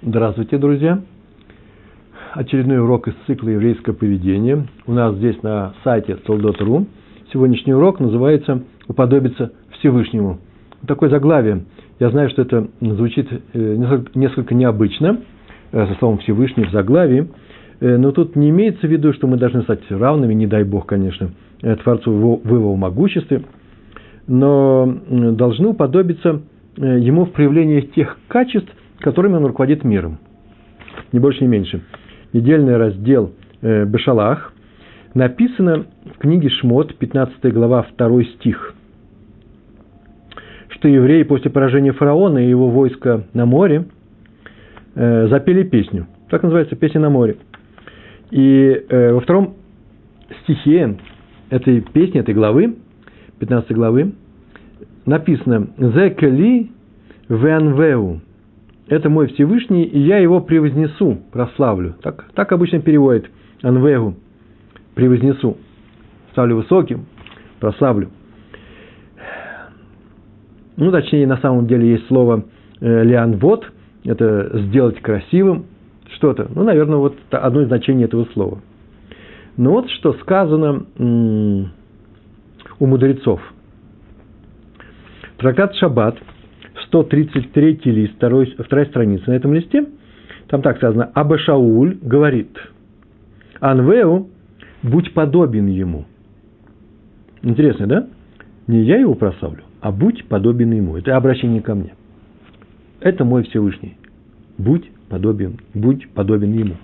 Здравствуйте, друзья! Очередной урок из цикла «Еврейское поведение». У нас здесь на сайте soldat.ru. Сегодняшний урок называется «Уподобиться Всевышнему». Такое заглавие. Я знаю, что это звучит э, несколько необычно, э, со словом «Всевышний» в заглавии, э, но тут не имеется в виду, что мы должны стать равными, не дай Бог, конечно, Творцу в его могуществе, но должны уподобиться ему в проявлении тех качеств, которыми он руководит миром. Не больше, не меньше. Недельный раздел э, Бешалах написано в книге Шмот, 15 глава, 2 стих, что евреи после поражения фараона и его войска на море э, запели песню. Так называется «Песня на море». И э, во втором стихе этой песни, этой главы, 15 главы, написано «Зекели венвеу» это мой Всевышний, и я его превознесу, прославлю. Так, так обычно переводит Анвегу, превознесу. Ставлю высоким, прославлю. Ну, точнее, на самом деле есть слово э, лианвод, это сделать красивым, что-то. Ну, наверное, вот одно из значений этого слова. Но вот что сказано у мудрецов. Трактат Шаббат – 133 лист, второй, вторая страница на этом листе, там так сказано, Абашауль говорит, Анвеу, будь подобен ему. Интересно, да? Не я его прославлю, а будь подобен ему. Это обращение ко мне. Это мой Всевышний. Будь подобен, будь подобен ему.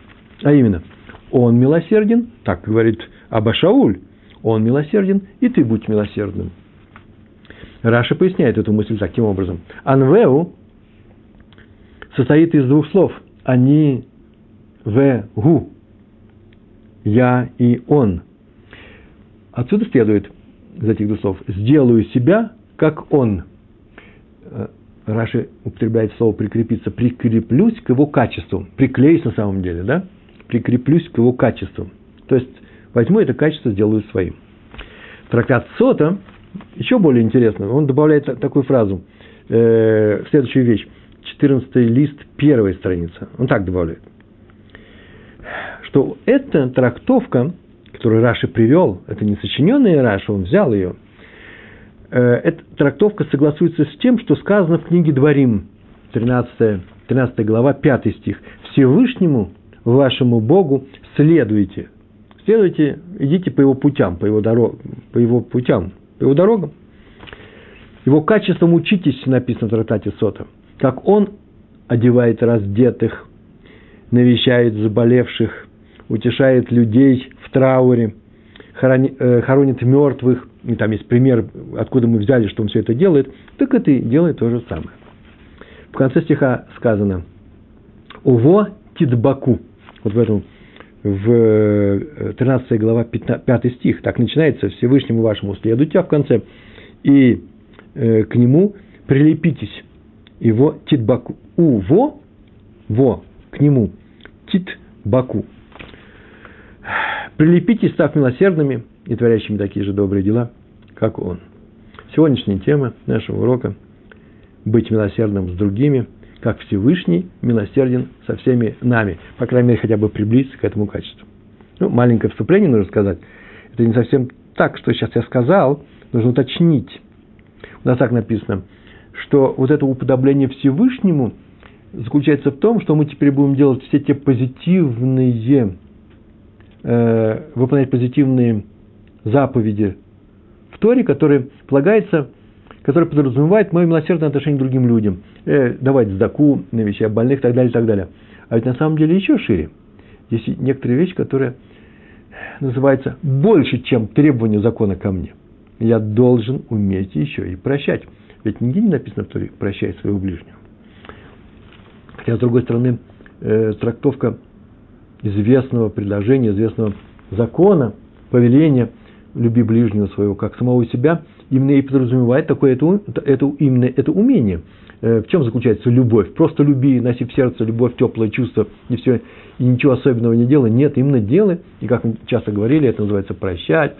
А именно, он милосерден, так говорит Абашауль, он милосерден, и ты будь милосердным. Раша поясняет эту мысль таким образом. Анвеу состоит из двух слов. Они, в, гу. Я и он. Отсюда следует из этих двух слов. Сделаю себя, как он. Э, Раши употребляет слово прикрепиться. Прикреплюсь к его качеству. Приклеюсь на самом деле, да? Прикреплюсь к его качеству. То есть, возьму это качество, сделаю своим. Трактат Сота еще более интересно, он добавляет такую фразу, э, следующую вещь, 14 лист, первая страница, он так добавляет, что эта трактовка, которую Раши привел, это не сочиненная Раши, он взял ее, э, эта трактовка согласуется с тем, что сказано в книге Дворим, 13, 13 глава, 5 стих. «Всевышнему, вашему Богу, следуйте». Следуйте, идите по его путям, по его, дорог, по его путям, по его дорогам. Его качеством учитесь, написано в трактате Сота. Как он одевает раздетых, навещает заболевших, утешает людей в трауре, э, хоронит мертвых. И там есть пример, откуда мы взяли, что он все это делает. Так и делает то же самое. В конце стиха сказано «Уво тидбаку». Вот в этом в 13 э, глава 5 стих. Так начинается Всевышнему вашему следуйте, а в конце и э, к нему прилепитесь. Его титбаку. У во, во, к нему, титбаку. Прилепитесь, став милосердными и творящими такие же добрые дела, как он. Сегодняшняя тема нашего урока – быть милосердным с другими – как Всевышний милосерден со всеми нами. По крайней мере, хотя бы приблизиться к этому качеству. Ну, маленькое вступление нужно сказать. Это не совсем так, что сейчас я сказал, нужно уточнить. У нас так написано, что вот это уподобление Всевышнему заключается в том, что мы теперь будем делать все те позитивные, э, выполнять позитивные заповеди в Торе, которые полагается который подразумевает мое милосердное отношение к другим людям, э, давать сдаку, навещать больных и так далее, и так далее. А ведь на самом деле еще шире. Есть некоторые вещи, которые называются больше, чем требования закона ко мне. Я должен уметь еще и прощать. Ведь нигде не написано, кто прощает своего ближнего. Хотя, с другой стороны, э, трактовка известного предложения, известного закона, повеления «люби ближнего своего, как самого себя», именно и подразумевает такое это, это, именно это умение. Э, в чем заключается любовь? Просто люби, носи в сердце любовь, теплое чувство, и все, и ничего особенного не делай. Нет, именно делай, и как мы часто говорили, это называется прощать,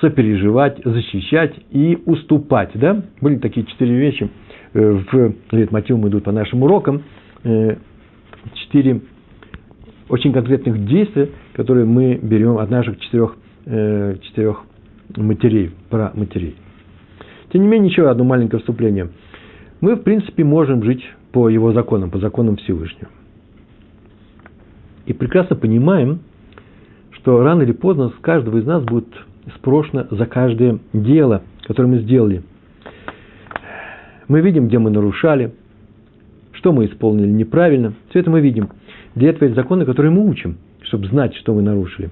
сопереживать, защищать и уступать. Да? Были такие четыре вещи э, в лейтмотивом идут по нашим урокам. Э, четыре очень конкретных действия, которые мы берем от наших четырех, четырех матерей, про матерей. Тем не менее, еще одно маленькое вступление. Мы, в принципе, можем жить по его законам, по законам Всевышнего. И прекрасно понимаем, что рано или поздно с каждого из нас будет спрошено за каждое дело, которое мы сделали. Мы видим, где мы нарушали, что мы исполнили неправильно. Все это мы видим. Для этого есть законы, которые мы учим, чтобы знать, что мы нарушили.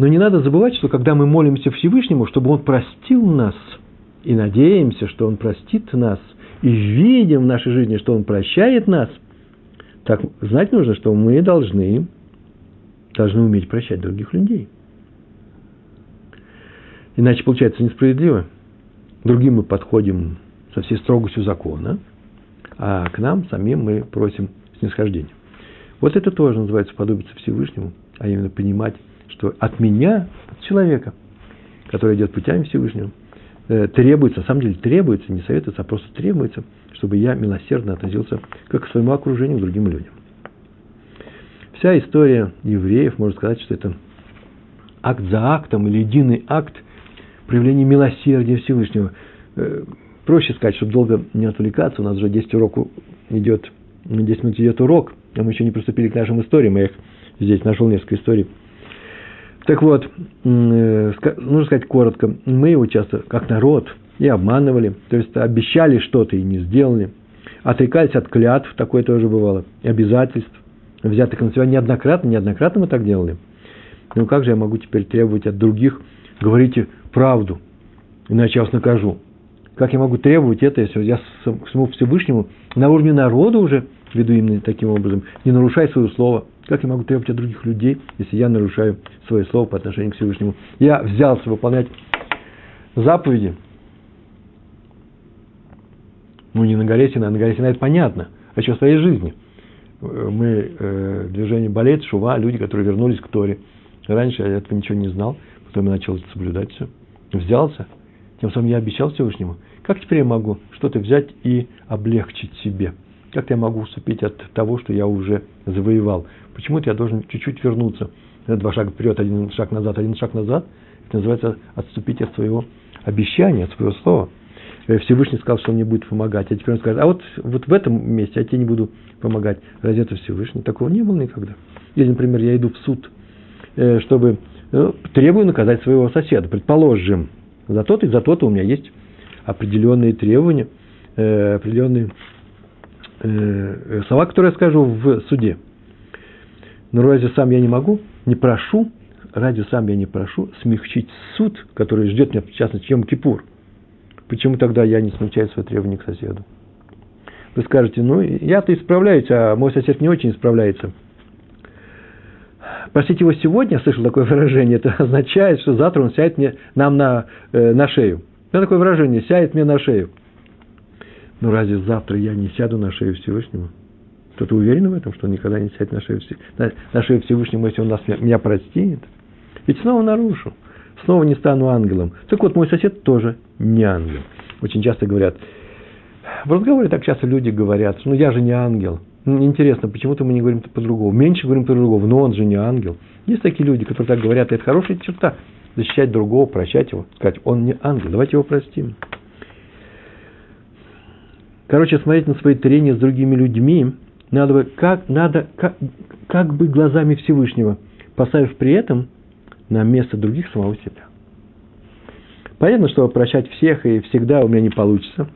Но не надо забывать, что когда мы молимся Всевышнему, чтобы Он простил нас, и надеемся, что Он простит нас, и видим в нашей жизни, что Он прощает нас, так знать нужно, что мы должны, должны уметь прощать других людей. Иначе получается несправедливо. Другим мы подходим со всей строгостью закона, а к нам самим мы просим снисхождения. Вот это тоже называется подобиться Всевышнему, а именно понимать, что от меня, от человека, который идет путями Всевышнего, э, требуется, на самом деле требуется, не советуется, а просто требуется, чтобы я милосердно относился как к своему окружению, к другим людям. Вся история евреев, можно сказать, что это акт за актом или единый акт проявления милосердия Всевышнего. Э, проще сказать, чтобы долго не отвлекаться, у нас уже 10 уроков идет, 10 минут идет урок, а мы еще не приступили к нашим историям, я их здесь нашел несколько историй. Так вот, э, нужно сказать коротко, мы его часто, как народ, и обманывали, то есть обещали что-то и не сделали, отрекались от клятв, такое тоже бывало, обязательств, взятых на себя неоднократно, неоднократно мы так делали. Ну как же я могу теперь требовать от других, говорите правду, иначе я вас накажу. Как я могу требовать это, если я самому Всевышнему на уровне народа уже веду именно таким образом, не нарушай свое слово. Как я могу требовать от других людей, если я нарушаю свое слово по отношению к Всевышнему? Я взялся выполнять заповеди. Ну, не на горе Сина, а на горе Сина это понятно. А еще в своей жизни. Мы, э, движение болеет, шува, люди, которые вернулись к Торе. Раньше я этого ничего не знал, потом я начал соблюдать все. Взялся, тем самым я обещал Всевышнему – как теперь я могу что-то взять и облегчить себе? Как я могу уступить от того, что я уже завоевал? Почему-то я должен чуть-чуть вернуться. Два шага вперед, один шаг назад, один шаг назад. Это называется отступить от своего обещания, от своего слова. Э, Всевышний сказал, что он мне будет помогать. А теперь он скажет, а вот, вот в этом месте я тебе не буду помогать. Разве это Всевышний? Такого не было никогда. Или, например, я иду в суд, э, чтобы ну, требую наказать своего соседа. Предположим, за то-то и за то-то у меня есть определенные требования, определенные э, слова, которые я скажу в суде. Но разве сам я не могу, не прошу, разве сам я не прошу смягчить суд, который ждет меня, в частности, Йом Кипур? Почему тогда я не смягчаю свои требования к соседу? Вы скажете, ну, я-то исправляюсь, а мой сосед не очень исправляется. Простите его сегодня, я слышал такое выражение, это означает, что завтра он сядет мне, нам на, э, на шею. Меня такое выражение, сядет мне на шею. Ну разве завтра я не сяду на шею Всевышнему? Кто-то уверен в этом, что он никогда не сядет на шею, на, на шею Всевышнему, если он нас, меня простит? Ведь снова нарушу, снова не стану ангелом. Так вот, мой сосед тоже не ангел. Очень часто говорят, в разговоре так часто люди говорят, ну я же не ангел. Ну, интересно, почему-то мы не говорим по-другому. Меньше говорим по-другому, но он же не ангел. Есть такие люди, которые так говорят, и это хорошая черта защищать другого, прощать его, сказать, он не ангел, давайте его простим. Короче, смотреть на свои трения с другими людьми надо как, надо, как, как бы глазами Всевышнего, поставив при этом на место других самого себя. Понятно, что прощать всех и всегда у меня не получится.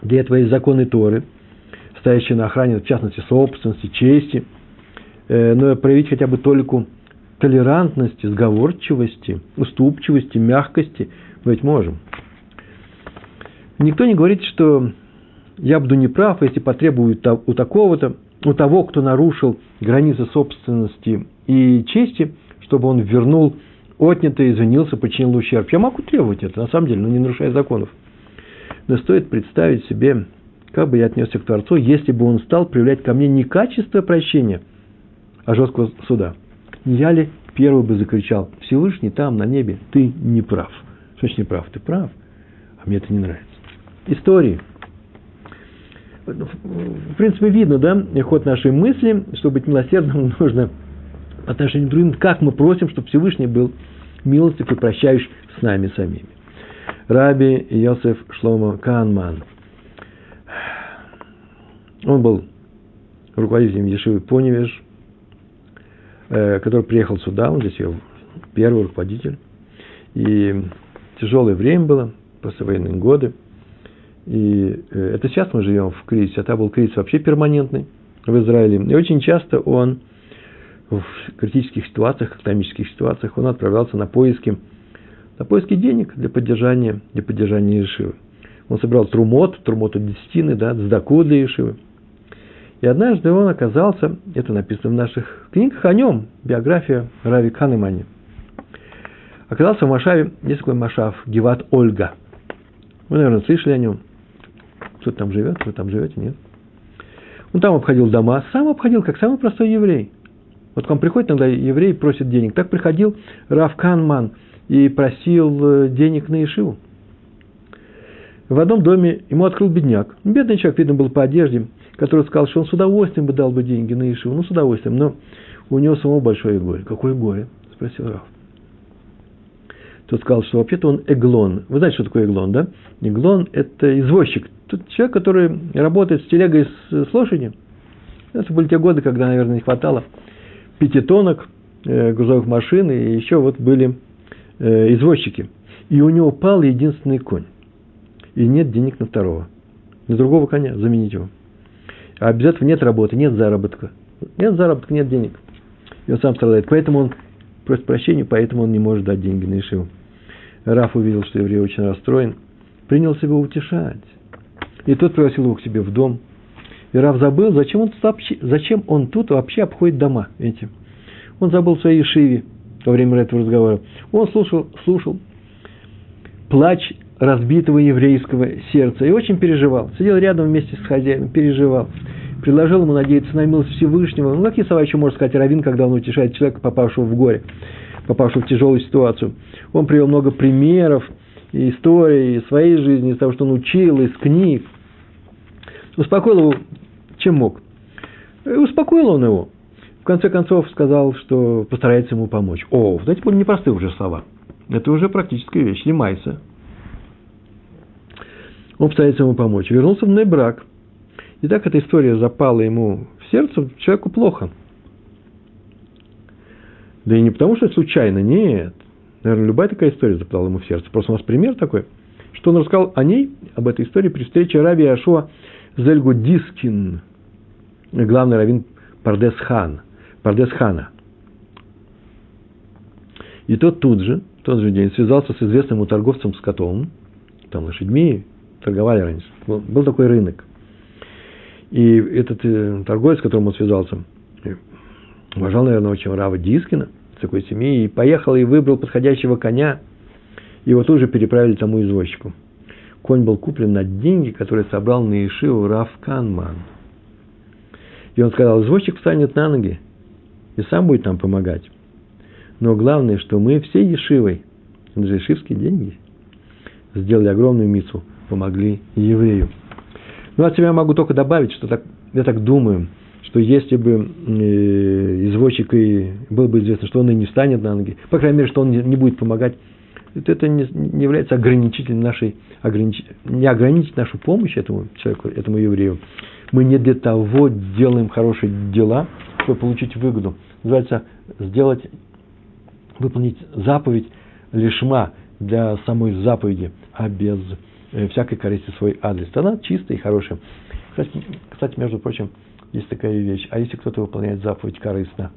Для этого есть законы Торы, стоящие на охране, в частности, собственности, чести. Э, но проявить хотя бы только толерантности, сговорчивости, уступчивости, мягкости мы ведь можем. Никто не говорит, что я буду неправ, если потребую у такого-то, у того, кто нарушил границы собственности и чести, чтобы он вернул отнятое, извинился, починил ущерб. Я могу требовать это, на самом деле, но не нарушая законов. Но стоит представить себе, как бы я отнесся к Творцу, если бы он стал проявлять ко мне не качество прощения, а жесткого суда – не я ли первый бы закричал, Всевышний там, на небе, ты не прав. Что значит не прав? Ты прав, а мне это не нравится. Истории. В принципе, видно, да, ход нашей мысли, чтобы быть милосердным, нужно по отношению к другим, как мы просим, чтобы Всевышний был милостив и прощающий с нами самими. Раби Йосеф Шломо Канман. Он был руководителем Ешивы Поневеж, э, который приехал сюда, он здесь ее первый руководитель. И тяжелое время было, послевоенные годы. И э, это сейчас мы живем в кризисе, а там был кризис вообще перманентный в Израиле. И очень часто он в критических ситуациях, экономических ситуациях, он отправлялся на поиски, на поиски денег для поддержания, для поддержания Ешивы. Он собирал трумот, трумот от десятины, да, сдаку для Ешивы. И однажды он оказался, это написано в наших книгах о нем, биография Рави Канемани. Оказался в Машаве, есть такой Машав, Геват Ольга. Вы, наверное, слышали о нем. Кто там живет, вы там живете, нет? Он там обходил дома, сам обходил, как самый простой еврей. Вот к вам приходит иногда еврей просит денег. Так приходил Рав Канман и просил э, денег на Ишиву. В одном доме ему открыл бедняк. Бедный человек, видно, был по одежде – который сказал, что он с удовольствием бы дал бы деньги на Ишиву, ну, с удовольствием, но у него самого большое горе. Какое горе? Спросил Раф. Тот сказал, что вообще-то он эглон. Вы знаете, что такое эглон, да? Эглон – это извозчик. Тут человек, который работает с телегой с, с лошадью. Это были те годы, когда, наверное, не хватало пятитонок, э, грузовых машин, и еще вот были э, извозчики. И у него пал единственный конь. И нет денег на второго. На другого коня заменить его. А без этого нет работы, нет заработка. Нет заработка, нет денег. И он сам страдает. Поэтому он просит прощения, поэтому он не может дать деньги на Ишиву. Раф увидел, что еврей очень расстроен, принялся его утешать. И тот пригласил его к себе в дом. И Раф забыл, зачем он, тут вообще, зачем он тут вообще обходит дома эти. Он забыл в своей Ишиве во время этого разговора. Он слушал, слушал плач разбитого еврейского сердца. И очень переживал. Сидел рядом вместе с хозяином, переживал. Предложил ему надеяться на милость Всевышнего. Ну, какие слова еще может сказать Равин, когда он утешает человека, попавшего в горе, попавшего в тяжелую ситуацию. Он привел много примеров, истории своей жизни, из того, что он учил, из книг. Успокоил его, чем мог. И успокоил он его. В конце концов сказал, что постарается ему помочь. О, вот эти были непростые уже слова. Это уже практическая вещь. Лимайса. Он пытается ему помочь. Вернулся в брак. И так эта история запала ему в сердце, человеку плохо. Да и не потому, что случайно, нет. Наверное, любая такая история запала ему в сердце. Просто у нас пример такой, что он рассказал о ней, об этой истории при встрече Раби Ашуа Зельгу Дискин, главный раввин Пардес Хан, Пардес Хана. И тот тут же, в тот же день связался с известным ему торговцем скотом, там лошадьми, торговали раньше. Был, был такой рынок. И этот э, торговец, с которым он связался, уважал, наверное, очень Рава Дискина, такой семьи, и поехал и выбрал подходящего коня, его тут же переправили тому извозчику. Конь был куплен на деньги, которые собрал на Ишиву Рав Канман. И он сказал, извозчик встанет на ноги и сам будет нам помогать. Но главное, что мы всей Ешивой, это же ешивские деньги, сделали огромную мицу, помогли еврею. Ну, от себя могу только добавить, что так, я так думаю, что если бы э, извозчик и было бы известно, что он и не встанет на ноги, по крайней мере, что он не, не будет помогать, это не, не является ограничителем нашей, огранич, не ограничить нашу помощь этому человеку, этому еврею. Мы не для того делаем хорошие дела, чтобы получить выгоду. Называется сделать, выполнить заповедь лишма для самой заповеди, а без Э, всякой корысти свой адрес. Она чистая и хорошая. Кстати, кстати, между прочим, есть такая вещь. А если кто-то выполняет заповедь корыстно,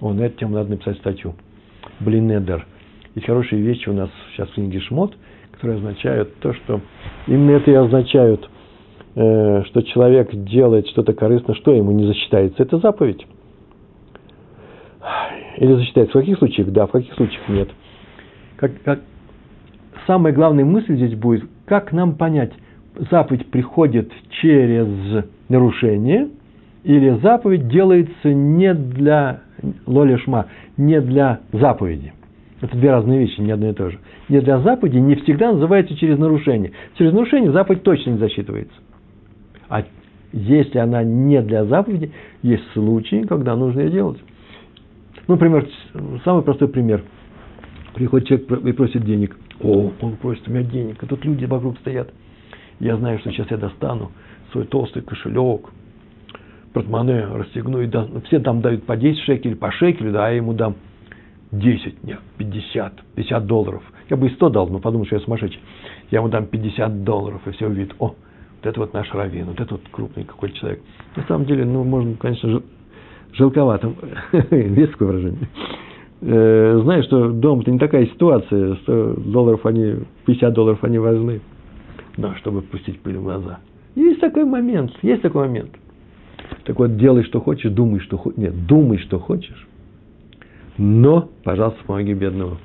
о, на эту тему надо написать статью. Блинедер. Есть хорошие вещи у нас сейчас в книге Шмот, которые означают то, что именно это и означают, э, что человек делает что-то корыстно, что ему не засчитается. Это заповедь. Или засчитается. В каких случаях да, в каких случаях нет. Как, как, самая главная мысль здесь будет, как нам понять, заповедь приходит через нарушение, или заповедь делается не для лоля шма, не для заповеди. Это две разные вещи, не одно и то же. Не для заповеди не всегда называется через нарушение. Через нарушение заповедь точно не засчитывается. А если она не для заповеди, есть случаи, когда нужно ее делать. Ну, например, самый простой пример. Приходит человек и просит денег. О, он просит у меня денег. А тут люди вокруг стоят. Я знаю, что сейчас я достану свой толстый кошелек, портмоне расстегну, и да, все там дают по 10 шекелей, по шекелю, да, я ему дам 10, нет, 50, 50 долларов. Я бы и 100 дал, но подумал, что я сумасшедший. Я ему дам 50 долларов, и все увидит, о, вот это вот наш раввин, вот это вот крупный какой-то человек. На самом деле, ну, можно, конечно, жалковато, есть такое выражение. Э, знаешь, что дом это не такая ситуация, 100 долларов они, 50 долларов они важны, но чтобы пустить пыль в глаза. Есть такой момент, есть такой момент. Так вот, делай, что хочешь, думай, что хочешь. Нет, думай, что хочешь, но, пожалуйста, помоги бедному.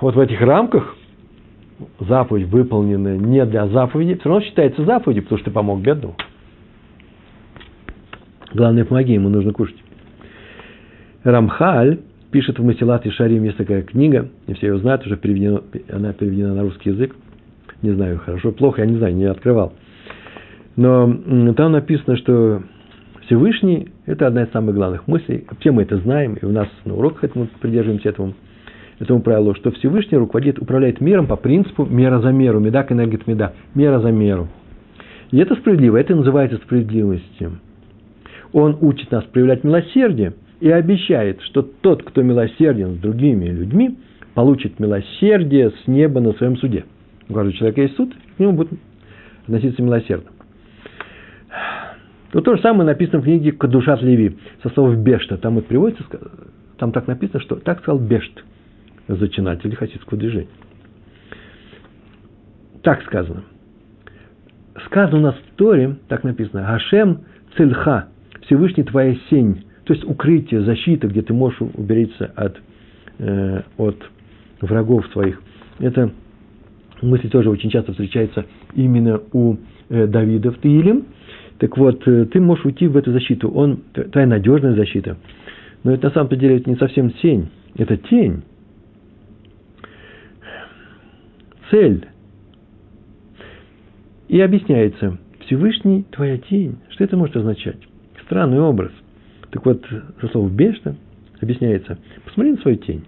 Вот в этих рамках заповедь, выполненная не для заповеди, все равно считается заповедью, потому что ты помог бедному. Главное, помоги ему, нужно кушать. Рамхаль пишет в Масилат и Шарим, есть такая книга, и все ее знают, уже переведена, она переведена на русский язык. Не знаю, хорошо, плохо, я не знаю, не открывал. Но там написано, что Всевышний – это одна из самых главных мыслей. Все мы это знаем, и у нас на уроках мы придерживаемся этому, этому правилу, что Всевышний руководит, управляет миром по принципу мера за меру, медак энергет меда, мера за меру. И это справедливо, это называется справедливостью. Он учит нас проявлять милосердие и обещает, что тот, кто милосерден с другими людьми, получит милосердие с неба на своем суде. У каждого человека есть суд, к нему будет относиться милосердно. Но то же самое написано в книге Кадушат Леви со слов Бешта. Там вот приводится, там так написано, что так сказал Бешт, зачинатель хасидского движения. Так сказано. Сказано у нас в Торе, так написано, Гашем цельха, Всевышний твоя сень, то есть укрытие, защита, где ты можешь уберечься от, э, от врагов своих. Это мысль тоже очень часто встречается именно у э, Давида в Таилим. Так вот, э, ты можешь уйти в эту защиту, он, твоя надежная защита. Но это на самом деле это не совсем тень, это тень. Цель. И объясняется, Всевышний твоя тень. Что это может означать? Странный образ. Так вот, со слов Бешта объясняется, посмотри на свою тень.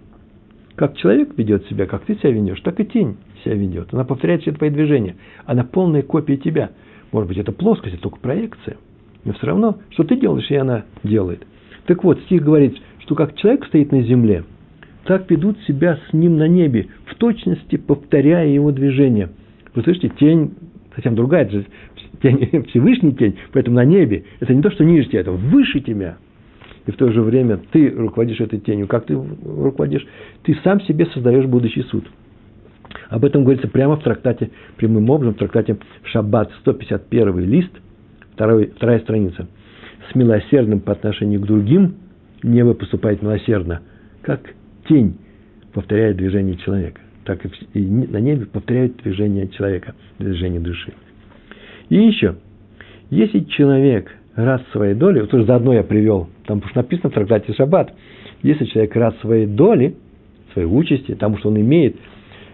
Как человек ведет себя, как ты себя ведешь, так и тень себя ведет. Она повторяет все твои движения. Она полная копия тебя. Может быть, это плоскость, это только проекция. Но все равно, что ты делаешь, и она делает. Так вот, стих говорит, что как человек стоит на земле, так ведут себя с ним на небе, в точности повторяя его движение. Вы слышите, тень совсем другая, это же тень, Всевышний тень, поэтому на небе. Это не то, что ниже тебя, это выше тебя. И в то же время ты руководишь этой тенью. Как ты руководишь? Ты сам себе создаешь будущий суд. Об этом говорится прямо в трактате, прямым образом, в трактате Шаббат, 151 лист, второй, вторая страница. С милосердным по отношению к другим небо поступает милосердно, как тень повторяет движение человека. Так и на небе повторяют движение человека, движение души. И еще, если человек рад своей доли, вот тоже заодно я привел, там что написано в трактате Шаббат, если человек рад своей доли, своей участи, тому, что он имеет,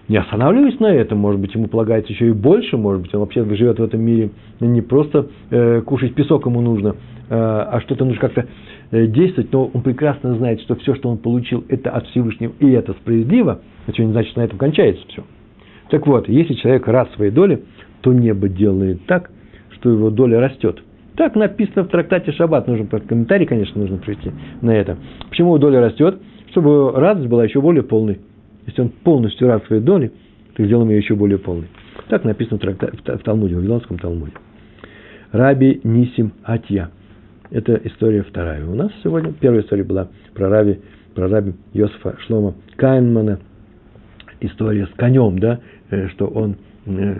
не останавливаясь на этом, может быть, ему полагается еще и больше, может быть, он вообще живет в этом мире не просто э, кушать песок ему нужно, э, а что-то нужно как-то э, действовать, но он прекрасно знает, что все, что он получил, это от Всевышнего, и это справедливо, это не значит, что на этом кончается все. Так вот, если человек рад своей доле, то небо делает так, что его доля растет. Так написано в трактате Шаббат. Нужно комментарий, конечно, нужно привести на это. Почему доля растет? Чтобы радость была еще более полной. Если он полностью рад своей доли, то сделаем ее еще более полной. Так написано в, тракта, в Талмуде, в Вавилонском Талмуде. Раби Нисим Атья. Это история вторая. У нас сегодня первая история была про раби, про раби Йосифа Шлома Кайнмана. История с конем, да, э, что он э,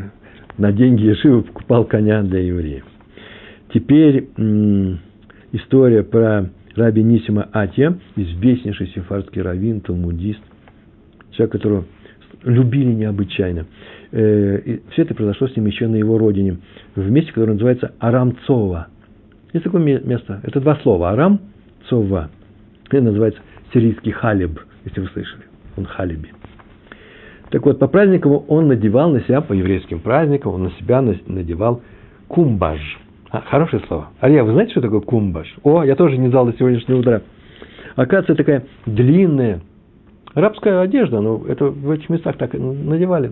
на деньги Ешивы покупал коня для евреев. Теперь история про раби Нисима Атья, известнейший сефардский раввин, талмудист, человек, которого любили необычайно. Э, и все это произошло с ним еще на его родине, в месте, которое называется Арамцова. Есть такое место, это два слова, Арам, Цова. Это называется сирийский халиб, если вы слышали. Он халиби. Так вот, по праздникам он надевал на себя, по еврейским праздникам, он на себя надевал кумбаж. А, хорошее слово. Ария, вы знаете, что такое кумбаж? О, я тоже не знал до сегодняшнего утра. Оказывается, такая длинная рабская одежда, но это в этих местах так надевали.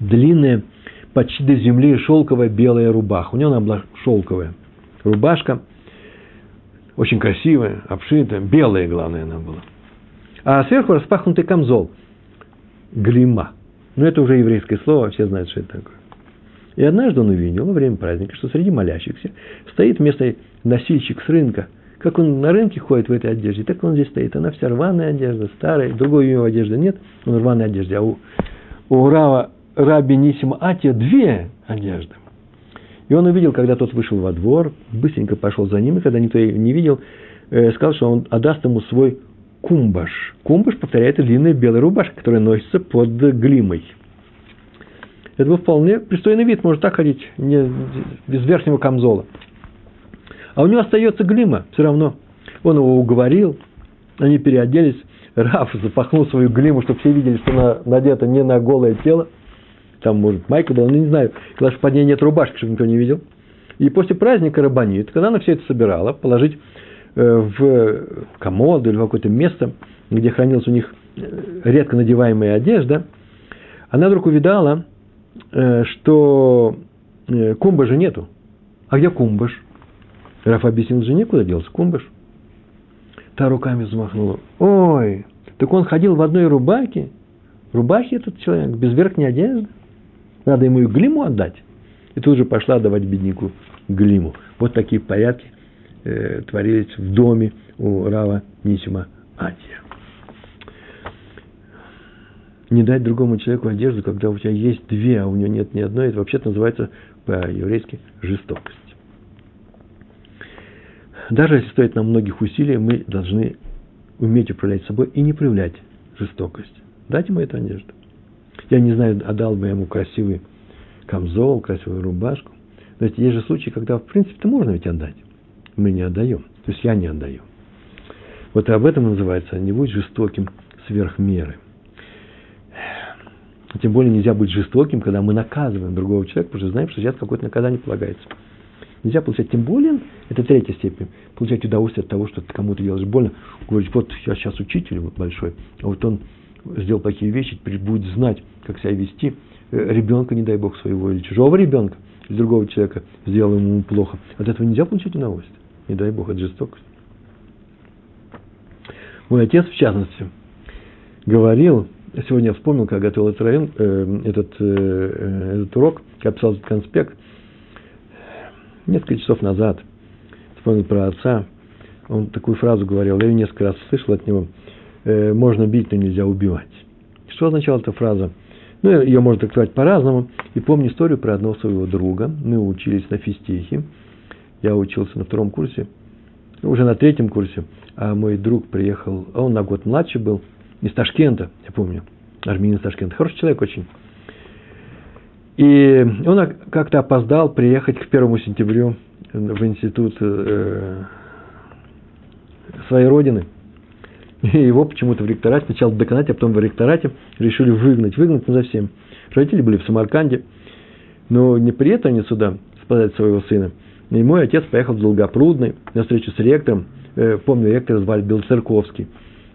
Длинная, почти до земли шелковая белая рубаха. У него она была шелковая рубашка, очень красивая, обшитая, белая, главное, она была. А сверху распахнутый камзол, глима. Ну, это уже еврейское слово, все знают, что это такое. И однажды он увидел во время праздника, что среди молящихся стоит вместо носильщик с рынка. Как он на рынке ходит в этой одежде, так он здесь стоит. Она вся рваная одежда, старая, другой у него одежды нет, он в рваной одежде. А у, у Рава, Раби Нисима Атия две одежды. И он увидел, когда тот вышел во двор, быстренько пошел за ним, и когда никто не видел, э, сказал, что он отдаст ему свой кумбаш. Кумбаш повторяет длинная белая рубашка, которая носится под глимой. Это был вполне пристойный вид, может так ходить, не, без верхнего камзола. А у него остается глима все равно. Он его уговорил, они переоделись, Раф запахнул свою глиму, чтобы все видели, что она надета не на голое тело. Там, может, майка была, ну, не знаю. Что под ней нет рубашки, чтобы никто не видел. И после праздника Рабанит, когда она все это собирала, положить э, в комоду или в какое-то место, где хранилась у них э, редко надеваемая одежда, она вдруг увидала, Э, что кумба же нету. А где кумбаш? Раф объяснил жене, куда делся кумбаш. Та руками взмахнула. Ой, так он ходил в одной рубахе. Рубахе этот человек, без верхней одежды. Надо ему и глиму отдать. И тут же пошла давать беднику глиму. Вот такие порядки э, творились в доме у Рава Нисима Атия не дать другому человеку одежду, когда у тебя есть две, а у него нет ни одной, это вообще-то называется по-еврейски жестокость. Даже если стоит нам многих усилий, мы должны уметь управлять собой и не проявлять жестокость. Дать ему эту одежду. Я не знаю, отдал бы ему красивый камзол, красивую рубашку. Есть, есть же случаи, когда, в принципе-то, можно ведь отдать. Мы не отдаем. То есть я не отдаю. Вот об этом называется не будь жестоким сверх меры. Тем более нельзя быть жестоким, когда мы наказываем другого человека, потому что знаем, что сейчас какое-то наказание полагается. Нельзя получать, тем более, это третья степень, получать удовольствие от того, что ты кому-то делаешь больно. Говорить, вот я сейчас учитель большой, а вот он сделал такие вещи, теперь будет знать, как себя вести. Э, ребенка, не дай бог, своего или чужого ребенка, или другого человека сделал ему плохо. От этого нельзя получать удовольствие. Не дай бог, это жестокость. Мой отец, в частности, говорил, Сегодня я вспомнил, когда готовил этот, э, этот, э, этот урок, когда писал этот конспект, несколько часов назад вспомнил про отца. Он такую фразу говорил, я ее несколько раз слышал от него. Э, можно бить, но нельзя убивать. Что означала эта фраза? Ну, ее можно трактовать по-разному. И помню историю про одного своего друга. Мы учились на физтехе. Я учился на втором курсе, уже на третьем курсе. А мой друг приехал, он на год младше был – из Ташкента, я помню, армянин из Ташкента, хороший человек очень. И он как-то опоздал приехать к первому сентябрю в институт э, своей родины. И его почему-то в ректорате, сначала в деканате, а потом в ректорате решили выгнать, выгнать на совсем. Родители были в Самарканде, но не приехали они сюда спасать своего сына. И мой отец поехал в Долгопрудный на встречу с ректором. Э, помню, ректора звали Белцерковский.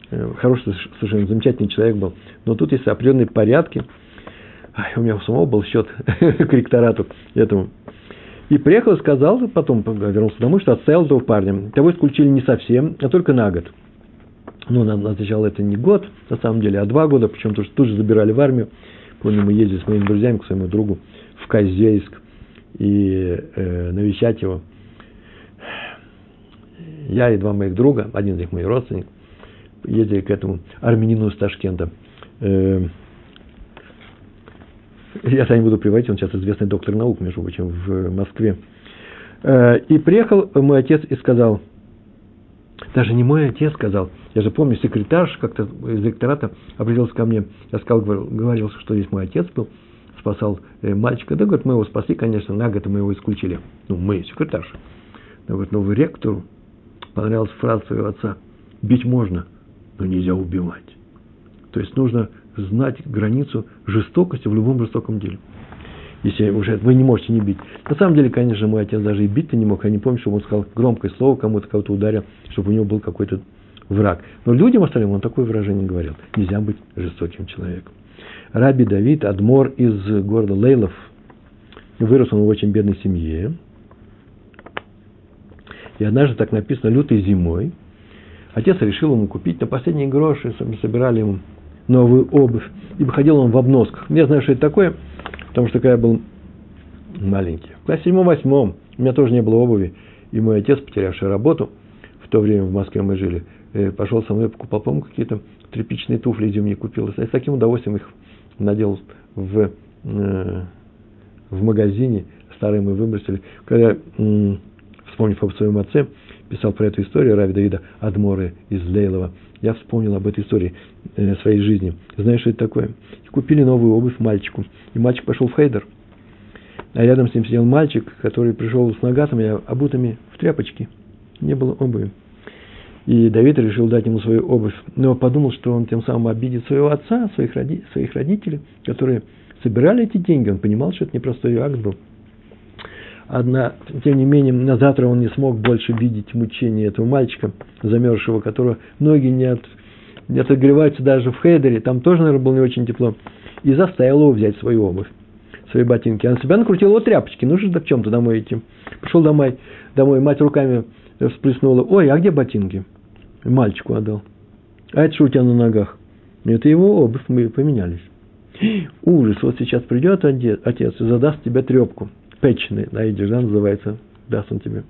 Э, хороший, совершенно замечательный человек был. Но тут есть определенные порядки. Ай, у меня у самого был счет к ректорату этому. И приехал и сказал, потом вернулся домой, что отстоял этого парня. Того исключили не совсем, а только на год. Ну, нам означало это не год, на самом деле, а два года, причем тоже тут же забирали в армию. Помню, мы ездили с моими друзьями к своему другу в Козельск и э, навещать его. Я и два моих друга, один из них мой родственник, ездили к этому армянину из Ташкента. Э, я это не буду приводить, он сейчас известный доктор наук, между прочим, в Москве. Э, и приехал мой отец и сказал, даже не мой отец сказал, я же помню, секретарь как-то из ректората обратился ко мне, я сказал, говорил, что здесь мой отец был, спасал э, мальчика. Да, говорит, мы его спасли, конечно, на год мы его исключили. Ну, мы, секретарша. Да, говорит, но вы ректору понравилась фраза своего отца – Бить можно, но нельзя убивать. То есть нужно знать границу жестокости в любом жестоком деле. Если уже вы не можете не бить. На самом деле, конечно, мой отец даже и бить-то не мог. Я не помню, чтобы он сказал громкое слово кому-то, кого-то ударил, чтобы у него был какой-то враг. Но людям остальным он такое выражение говорил. Нельзя быть жестоким человеком. Раби Давид, адмор из города Лейлов, вырос он в очень бедной семье. И однажды так написано, лютой зимой, отец решил ему купить на последние гроши, собирали ему новую обувь. И выходил он в обносках. Я знаю, что это такое, потому что когда я был маленький, в классе седьмом-восьмом, у меня тоже не было обуви. И мой отец, потерявший работу, в то время в Москве мы жили, э, пошел со мной, покупал, по какие-то тряпичные туфли зимние купил. И с таким удовольствием их надел в, э, в магазине. Старые мы выбросили. Когда, вспомнив об своем отце, писал про эту историю Рави Давида Адморы из Лейлова – я вспомнил об этой истории э, своей жизни. Знаешь, что это такое? Купили новую обувь мальчику, и мальчик пошел в хейдер. А рядом с ним сидел мальчик, который пришел с ногатами, обутыми в тряпочки. Не было обуви. И Давид решил дать ему свою обувь, но подумал, что он тем самым обидит своего отца, своих, роди, своих родителей, которые собирали эти деньги. Он понимал, что это непростой акт был. Одна, тем не менее, на завтра он не смог больше видеть мучения этого мальчика, замерзшего, которого ноги не, от, не отогреваются даже в хейдере, там тоже, наверное, было не очень тепло, и заставил его взять свою обувь, свои ботинки. А на себя накрутил его тряпочки, ну же да в чем-то домой идти. Пришел домой, домой, мать руками всплеснула, ой, а где ботинки? Мальчику отдал. А это что у тебя на ногах? Это его обувь, мы поменялись. Ужас, вот сейчас придет отец и задаст тебе трепку печный, найдешь, да, называется, даст он тебе.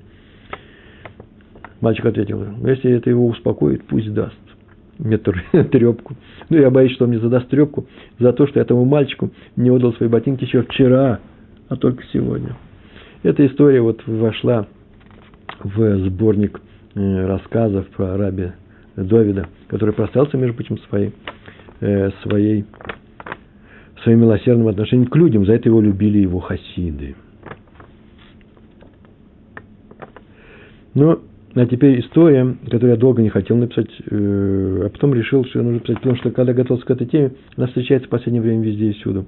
Мальчик ответил, ну, если это его успокоит, пусть даст мне трепку. Ну, я боюсь, что он мне задаст трепку за то, что этому мальчику не отдал свои ботинки еще вчера, а только сегодня. Эта история вот вошла в сборник э, рассказов про раби Довида, который прославился, между прочим, своей, э, своей, своим милосердным отношением к людям. За это его любили его хасиды. Но а теперь история, которую я долго не хотел написать, э, а потом решил, что нужно писать, потому что когда готовился к этой теме, она встречается в последнее время везде и всюду.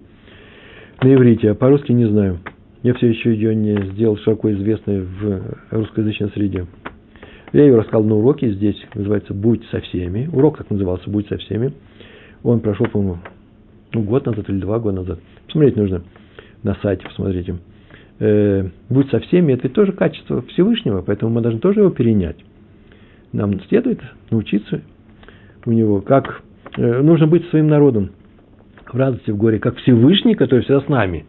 На иврите, а по-русски не знаю. Я все еще ее не сделал широко известной в русскоязычной среде. Я ее рассказал на уроке здесь, называется «Будь со всеми». Урок так назывался «Будь со всеми». Он прошел, по-моему, ну, год назад или два года назад. Посмотреть нужно на сайте, посмотрите будь со всеми, это тоже качество Всевышнего, поэтому мы должны тоже его перенять. Нам следует научиться у него, как э, нужно быть своим народом в радости, в горе, как Всевышний, который всегда с нами.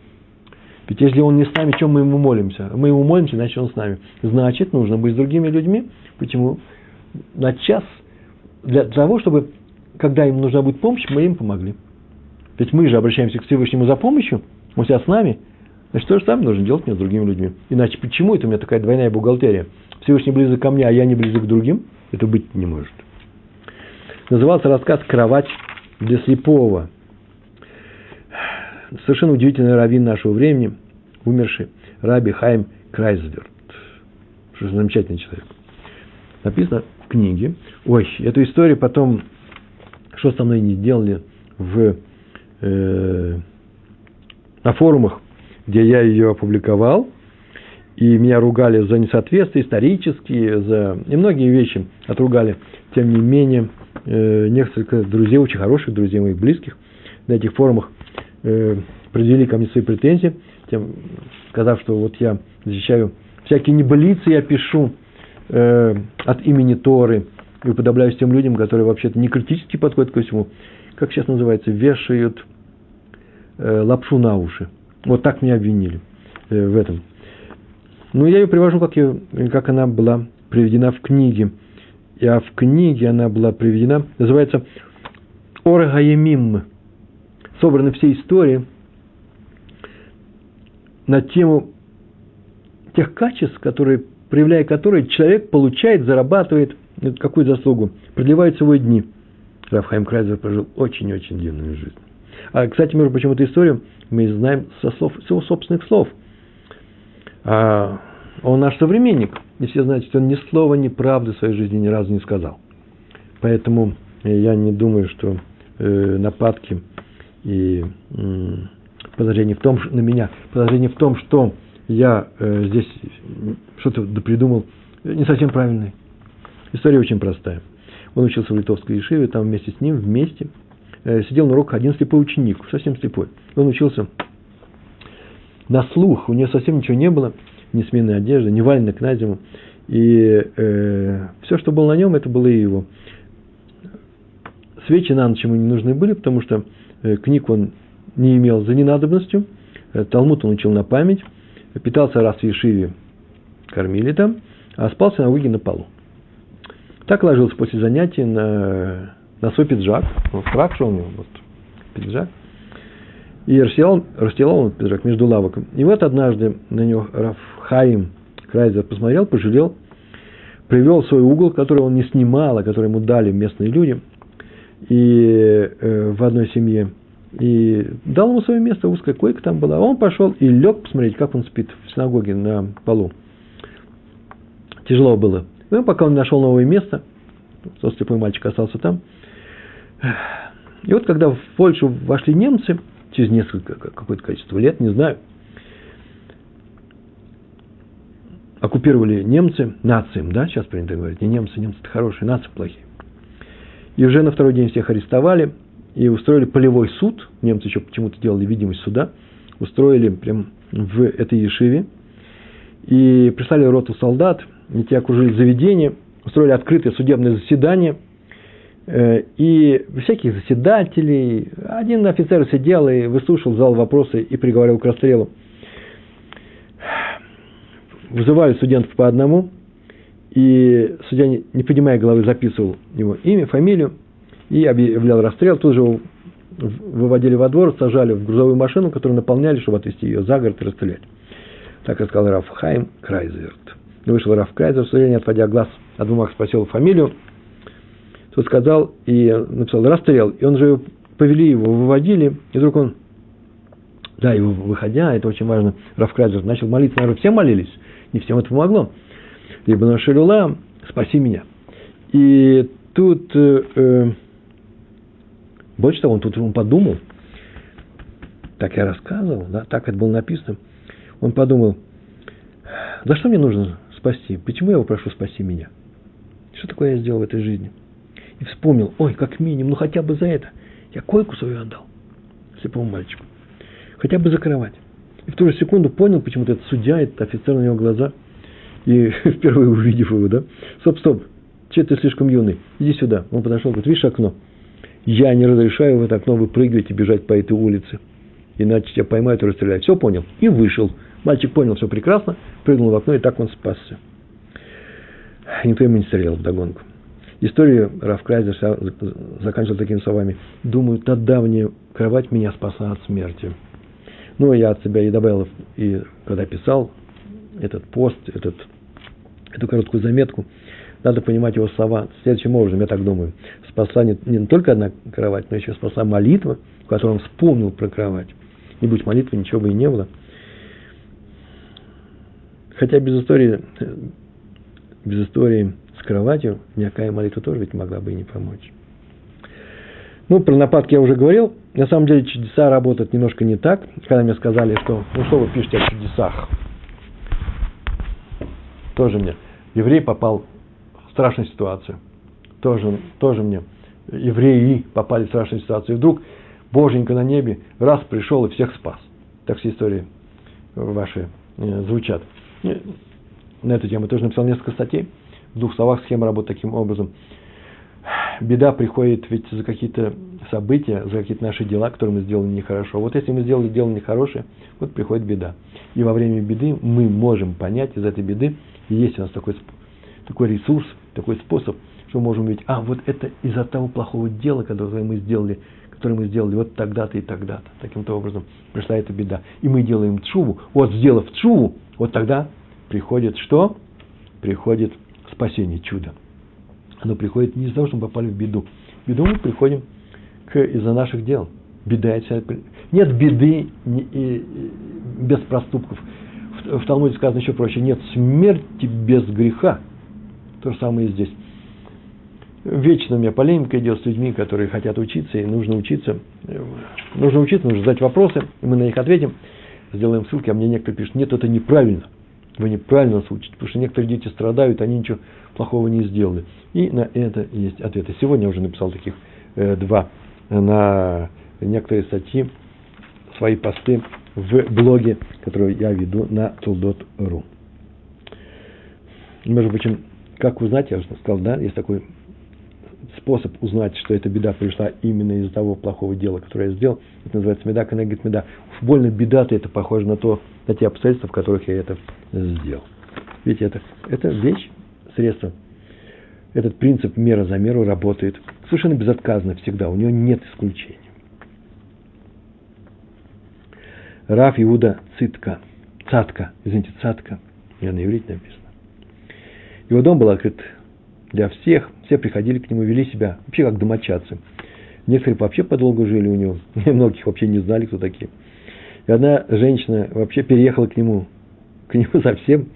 Ведь если он не с нами, чем мы ему молимся? Мы ему молимся, значит он с нами. Значит, нужно быть с другими людьми. Почему? На час для того, чтобы, когда им нужна будет помощь, мы им помогли. Ведь мы же обращаемся к Всевышнему за помощью, он всегда с нами – Значит, то же самое нужно делать мне с другими людьми. Иначе почему это у меня такая двойная бухгалтерия? Всевышний близок ко мне, а я не близок к другим? Это быть не может. Назывался рассказ «Кровать для слепого». Совершенно удивительный раввин нашего времени, умерший, Раби Хайм Крайзверт. Что за замечательный человек. Написано в книге. Ой, эту историю потом, что со мной не делали в, э, на форумах где я ее опубликовал, и меня ругали за несоответствие исторические, за и многие вещи отругали. Тем не менее, э, несколько друзей, очень хороших друзей моих близких, на этих форумах э, предъявили ко мне свои претензии, тем, сказав, что вот я защищаю всякие небылицы, я пишу э, от имени Торы и уподобляюсь тем людям, которые вообще-то не критически подходят ко всему, как сейчас называется, вешают э, лапшу на уши. Вот так меня обвинили э, в этом. Ну, я ее привожу, как, ее, как она была приведена в книге. А в книге она была приведена, называется Орагаемим. Собраны все истории на тему тех качеств, которые, проявляя которые человек получает, зарабатывает какую заслугу, продлевает свои дни. Рафхайм Крайзер прожил очень-очень длинную жизнь. А, кстати, между прочим, эту историю мы знаем со слов, с его собственных слов. А он наш современник. И все знают, что он ни слова, ни правды в своей жизни ни разу не сказал. Поэтому я не думаю, что э, нападки и э, подозрение в том, на меня, подозрение в том, что я э, здесь что-то придумал, не совсем правильный. История очень простая. Он учился в Литовской Ешиве, там вместе с ним, вместе, э, сидел на уроках один слепой ученик, совсем слепой. Он учился на слух, у него совсем ничего не было, ни сменной одежды, ни валенок на зиму. И э, все, что было на нем, это было и его. Свечи на ночь ему не нужны были, потому что э, книг он не имел за ненадобностью. Э, Талмуд он учил на память. Питался раз в Ешиве, кормили там, а спал в синагоге на полу. Так ложился после занятий на, на свой пиджак. Ну, фраг, что у него, вот, пиджак. И расстилал, расстилал он пиджак между лавок. И вот однажды на него Рафхаим Крайзер посмотрел, пожалел, привел свой угол, который он не снимал, а который ему дали местные люди, и э, в одной семье – и дал ему свое место, узкая койка там была. Он пошел и лег посмотреть, как он спит в синагоге на полу. Тяжело было. Ну, пока он нашел новое место, тот слепой мальчик остался там. И вот когда в Польшу вошли немцы, через несколько, какое-то количество лет, не знаю, оккупировали немцы, нациям, да, сейчас принято говорить, не немцы, немцы-то хорошие, нации плохие. И уже на второй день всех арестовали, и устроили полевой суд, немцы еще почему-то делали видимость суда, устроили прям в этой Ешиве, и прислали роту солдат, и те окружили заведение, устроили открытое судебное заседание, и всяких заседателей, один офицер сидел и выслушал, зал вопросы и приговорил к расстрелу. Вызывали студентов по одному, и судья, не поднимая головы, записывал его имя, фамилию, и объявлял расстрел. Тут же выводили во двор, сажали в грузовую машину, которую наполняли, чтобы отвезти ее за город и расстрелять. Так рассказал Раф Хайм Крайзерт. Вышел Раф Крайзер, в не отводя глаз от бумаг, спросил фамилию. Тот сказал и написал расстрел. И он же повели его, выводили, и вдруг он, да, его выходя, это очень важно, Раф Крайзер начал молиться, наверное, все молились, не всем это помогло. Либо на Шелюла, спаси меня. И тут э, э больше того, он тут он подумал, так я рассказывал, да, так это было написано. Он подумал, за что мне нужно спасти? Почему я его прошу спасти меня? Что такое я сделал в этой жизни? И вспомнил, ой, как минимум, ну хотя бы за это. Я койку свою отдал слепому мальчику. Хотя бы за кровать. И в ту же секунду понял, почему-то этот судья, этот офицер на него глаза. И впервые увидев его, да, стоп, стоп, че ты слишком юный, иди сюда. Он подошел, говорит, видишь окно? я не разрешаю в это окно выпрыгивать и бежать по этой улице. Иначе тебя поймают и расстреляют. Все понял. И вышел. Мальчик понял все прекрасно, прыгнул в окно, и так он спасся. Никто ему не стрелял в догонку. Историю Раф Крайзер заканчивал такими словами. Думаю, та давняя кровать меня спасла от смерти. Ну, я от себя и добавил, и когда писал этот пост, этот, эту короткую заметку, надо понимать его слова следующим образом, я так думаю спасла не, не только одна кровать, но еще спасла молитва, в которой он вспомнил про кровать. Не будь молитвы, ничего бы и не было. Хотя без истории, без истории с кроватью никакая молитва тоже ведь могла бы и не помочь. Ну, про нападки я уже говорил. На самом деле чудеса работают немножко не так. Когда мне сказали, что ну что вы пишете о чудесах, тоже мне. Еврей попал в страшную ситуацию – тоже, тоже мне евреи попали в страшную ситуацию. И вдруг Боженька на небе раз пришел и всех спас. Так все истории ваши э, звучат. На эту тему я тоже написал несколько статей. В двух словах схема работает таким образом. Беда приходит ведь за какие-то события, за какие-то наши дела, которые мы сделали нехорошо. Вот если мы сделали дело нехорошее, вот приходит беда. И во время беды мы можем понять из этой беды, есть у нас такой, такой ресурс, такой способ – что мы можем видеть, а вот это из-за того плохого дела, которое мы сделали, которое мы сделали вот тогда-то и тогда-то. Таким-то образом пришла эта беда. И мы делаем чуву. Вот сделав чуву, вот тогда приходит что? Приходит спасение, чудо. Оно приходит не из-за того, что мы попали в беду. В беду мы приходим к, из-за наших дел. Беда Нет беды не, и, без проступков. В, в Талмуде сказано еще проще. Нет смерти без греха. То же самое и здесь. Вечно у меня полемика идет с людьми, которые хотят учиться, и нужно учиться. Нужно учиться, нужно задать вопросы, и мы на них ответим. Сделаем ссылки, а мне некоторые пишут, нет, это неправильно. Вы неправильно нас учите, потому что некоторые дети страдают, они ничего плохого не сделали. И на это есть ответы. Сегодня я уже написал таких э, два на некоторые статьи, свои посты в блоге, который я веду на tuldot.ru. Между прочим, как узнать, я уже сказал, да, есть такой способ узнать, что эта беда пришла именно из-за того плохого дела, которое я сделал, это называется меда, коннегит меда. Уж больно беда-то это похоже на, то, на те обстоятельства, в которых я это сделал. Видите, это, это вещь, средство. Этот принцип мера за меру работает совершенно безотказно всегда, у него нет исключений. Раф Иуда Цитка, Цатка, извините, Цатка, я на иврите написано. Его дом был открыт для всех, все приходили к нему, вели себя вообще как домочадцы. Некоторые вообще подолгу жили у него, многих вообще не знали, кто такие. И одна женщина вообще переехала к нему, к нему совсем,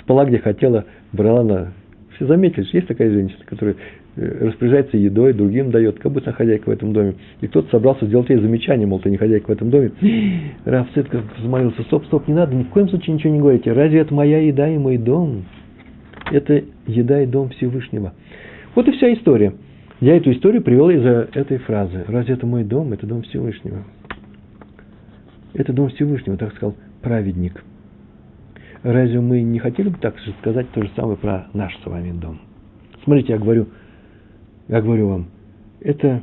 спала где хотела, брала на... Все заметили, что есть такая женщина, которая э, распоряжается едой, другим дает, как будто хозяйка в этом доме. И кто-то собрался сделать ей замечание, мол, ты не хозяйка в этом доме. Раф Цитка взмолился, стоп, стоп, не надо, ни в коем случае ничего не говорите. Разве это моя еда и мой дом? Это еда и дом Всевышнего. Вот и вся история. Я эту историю привел из-за этой фразы. Разве это мой дом? Это дом Всевышнего. Это дом Всевышнего, так сказал праведник. Разве мы не хотели бы так сказать то же самое про наш с вами дом? Смотрите, я говорю, я говорю вам, это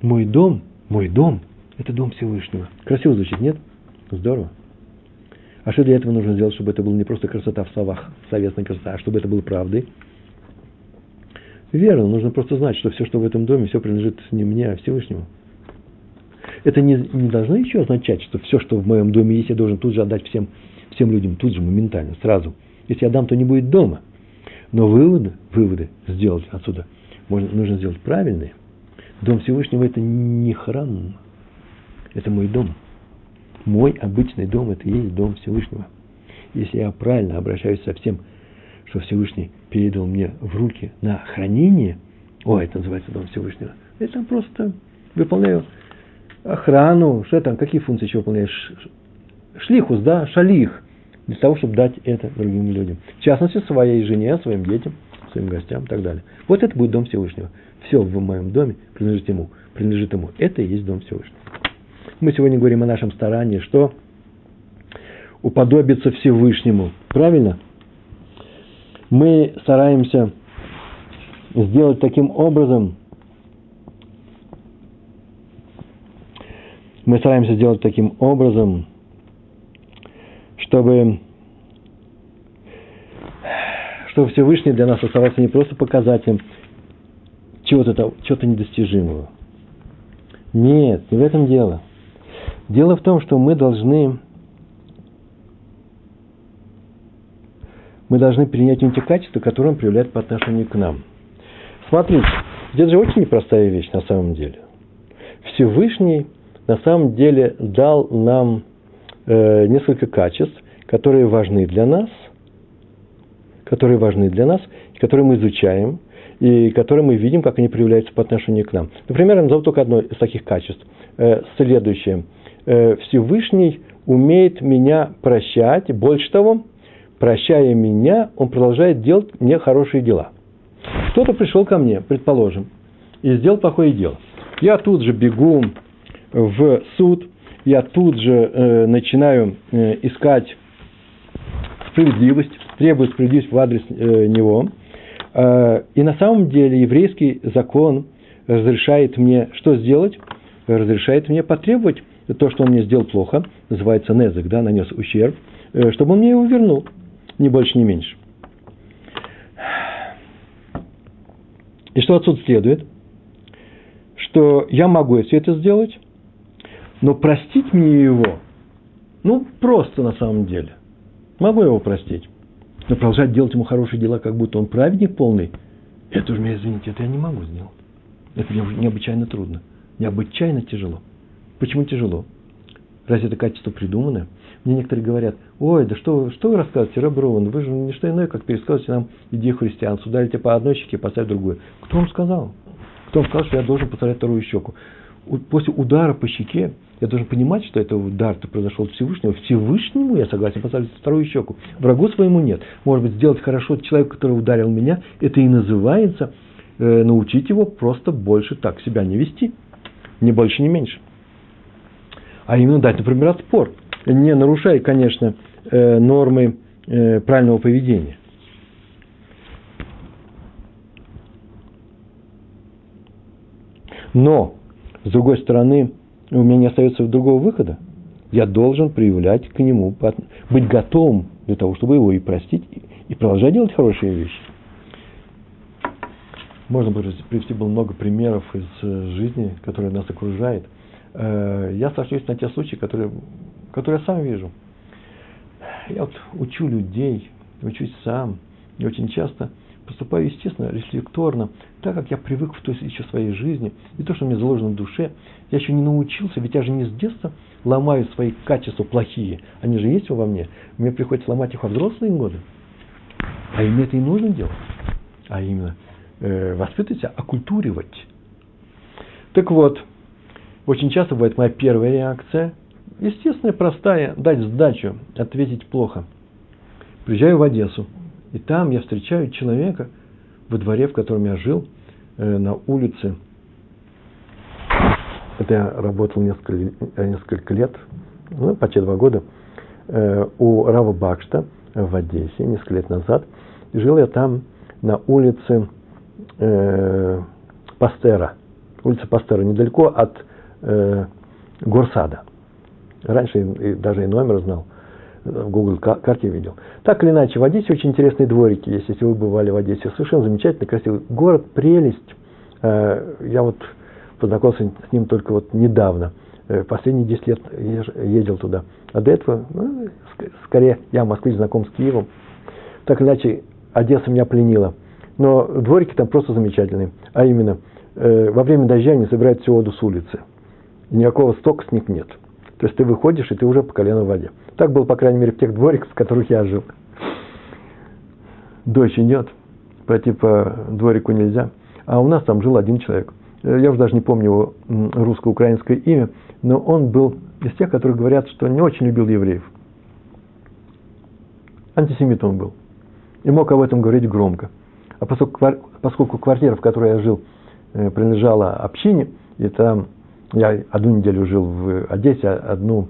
мой дом, мой дом, это дом Всевышнего. Красиво звучит, нет? Здорово. А что для этого нужно сделать, чтобы это было не просто красота в словах, словесная красота, а чтобы это было правдой? Верно, нужно просто знать, что все, что в этом доме, все принадлежит не мне, а Всевышнему. Это не, не должно еще означать, что все, что в моем доме есть, я должен тут же отдать всем, всем людям, тут же, моментально, сразу. Если я дам, то не будет дома. Но выводы, выводы сделать отсюда можно, нужно сделать правильные. Дом Всевышнего – это не храм, это мой дом. Мой обычный дом – это и есть дом Всевышнего. Если я правильно обращаюсь со всем, что Всевышний передал мне в руки на хранение, о, это называется дом Всевышнего, это просто выполняю охрану, что там, какие функции еще выполняешь? Шлихус, да, шалих, для того, чтобы дать это другим людям. В частности, своей жене, своим детям, своим гостям и так далее. Вот это будет дом Всевышнего. Все в моем доме принадлежит ему. Принадлежит ему. Это и есть дом Всевышнего. Мы сегодня говорим о нашем старании, что уподобиться Всевышнему. Правильно? Мы стараемся сделать таким образом, мы стараемся сделать таким образом, чтобы, чтобы Всевышний для нас оставался не просто показателем чего-то чего недостижимого. Нет, не в этом дело – Дело в том, что мы должны, мы должны принять него те качества, которые он проявляет по отношению к нам. Смотрите, здесь же очень непростая вещь на самом деле. Всевышний на самом деле дал нам э, несколько качеств, которые важны для нас, которые важны для нас, которые мы изучаем, и которые мы видим, как они проявляются по отношению к нам. Например, я назову только одно из таких качеств. Э, следующее – Э, Всевышний умеет меня прощать. Больше того, прощая меня, он продолжает делать мне хорошие дела. Кто-то пришел ко мне, предположим, и сделал плохое дело. Я тут же бегу в суд, я тут же э, начинаю э, искать справедливость, требую справедливость в адрес э, него. Э, и на самом деле еврейский закон разрешает мне что сделать? Разрешает мне потребовать то, что он мне сделал плохо, называется незык, да, нанес ущерб, э, чтобы он мне его вернул, ни больше, ни меньше. И что отсюда следует? Что я могу все это сделать, но простить мне его, ну, просто на самом деле. Могу его простить. Но продолжать делать ему хорошие дела, как будто он праведник полный, это уже, меня извините, это я не могу сделать. Это необычайно трудно, необычайно тяжело. Почему тяжело? Разве это качество придумано? Мне некоторые говорят, ой, да что, что вы рассказываете, Рэб Рован, вы же не что иное, как пересказываете нам идею христиан, ударите по одной щеке, поставить другую. Кто вам сказал? Кто вам сказал, что я должен поставить вторую щеку? После удара по щеке я должен понимать, что это удар -то произошел от Всевышнего. Всевышнему я согласен поставить вторую щеку. Врагу своему нет. Может быть, сделать хорошо человеку, который ударил меня, это и называется э, научить его просто больше так себя не вести. Ни больше, ни меньше. А именно дать, например, отпор. Не нарушая, конечно, э, нормы э, правильного поведения. Но, с другой стороны, у меня не остается другого выхода. Я должен проявлять к нему, быть готовым для того, чтобы его и простить, и продолжать делать хорошие вещи. Можно привести было много примеров из э, жизни, которая нас окружает. Э, я сошлюсь на те случаи, которые, которые я сам вижу. Я вот учу людей, учусь сам, и очень часто поступаю, естественно, рефлекторно, так как я привык в той еще своей жизни, и то, что мне заложено в душе, я еще не научился, ведь я же не с детства ломаю свои качества плохие, они же есть во мне, мне приходится ломать их во взрослые годы, а им это и нужно делать, а именно э, воспитывать себя, оккультуривать. Так вот, очень часто бывает моя первая реакция, естественная, простая, дать сдачу, ответить плохо. Приезжаю в Одессу – и там я встречаю человека во дворе, в котором я жил, э, на улице. Это я работал несколько, несколько лет, ну, почти два года, э, у Рава Бакшта в Одессе несколько лет назад. Жил я там на улице э, Пастера. Улица Пастера, недалеко от э, Горсада. Раньше и, даже и номер знал в Google карте видел. Так или иначе, в Одессе очень интересные дворики есть, если вы бывали в Одессе. Совершенно замечательный, красивый город, прелесть. Э, я вот познакомился с ним только вот недавно. Э, последние 10 лет ездил туда. А до этого, ну, скорее, я в Москве знаком с Киевом. Так или иначе, Одесса меня пленила. Но дворики там просто замечательные. А именно, э, во время дождя они собирают всю воду с улицы. Никакого стока с них нет. То есть ты выходишь, и ты уже по колено в воде. Так было, по крайней мере, в тех двориках, в которых я жил. Дождь идет, пройти по дворику нельзя. А у нас там жил один человек. Я уже даже не помню его русско-украинское имя, но он был из тех, которые говорят, что не очень любил евреев. Антисемит он был. И мог об этом говорить громко. А поскольку, поскольку квартира, в которой я жил, э, принадлежала общине, и там я одну неделю жил в Одессе, одну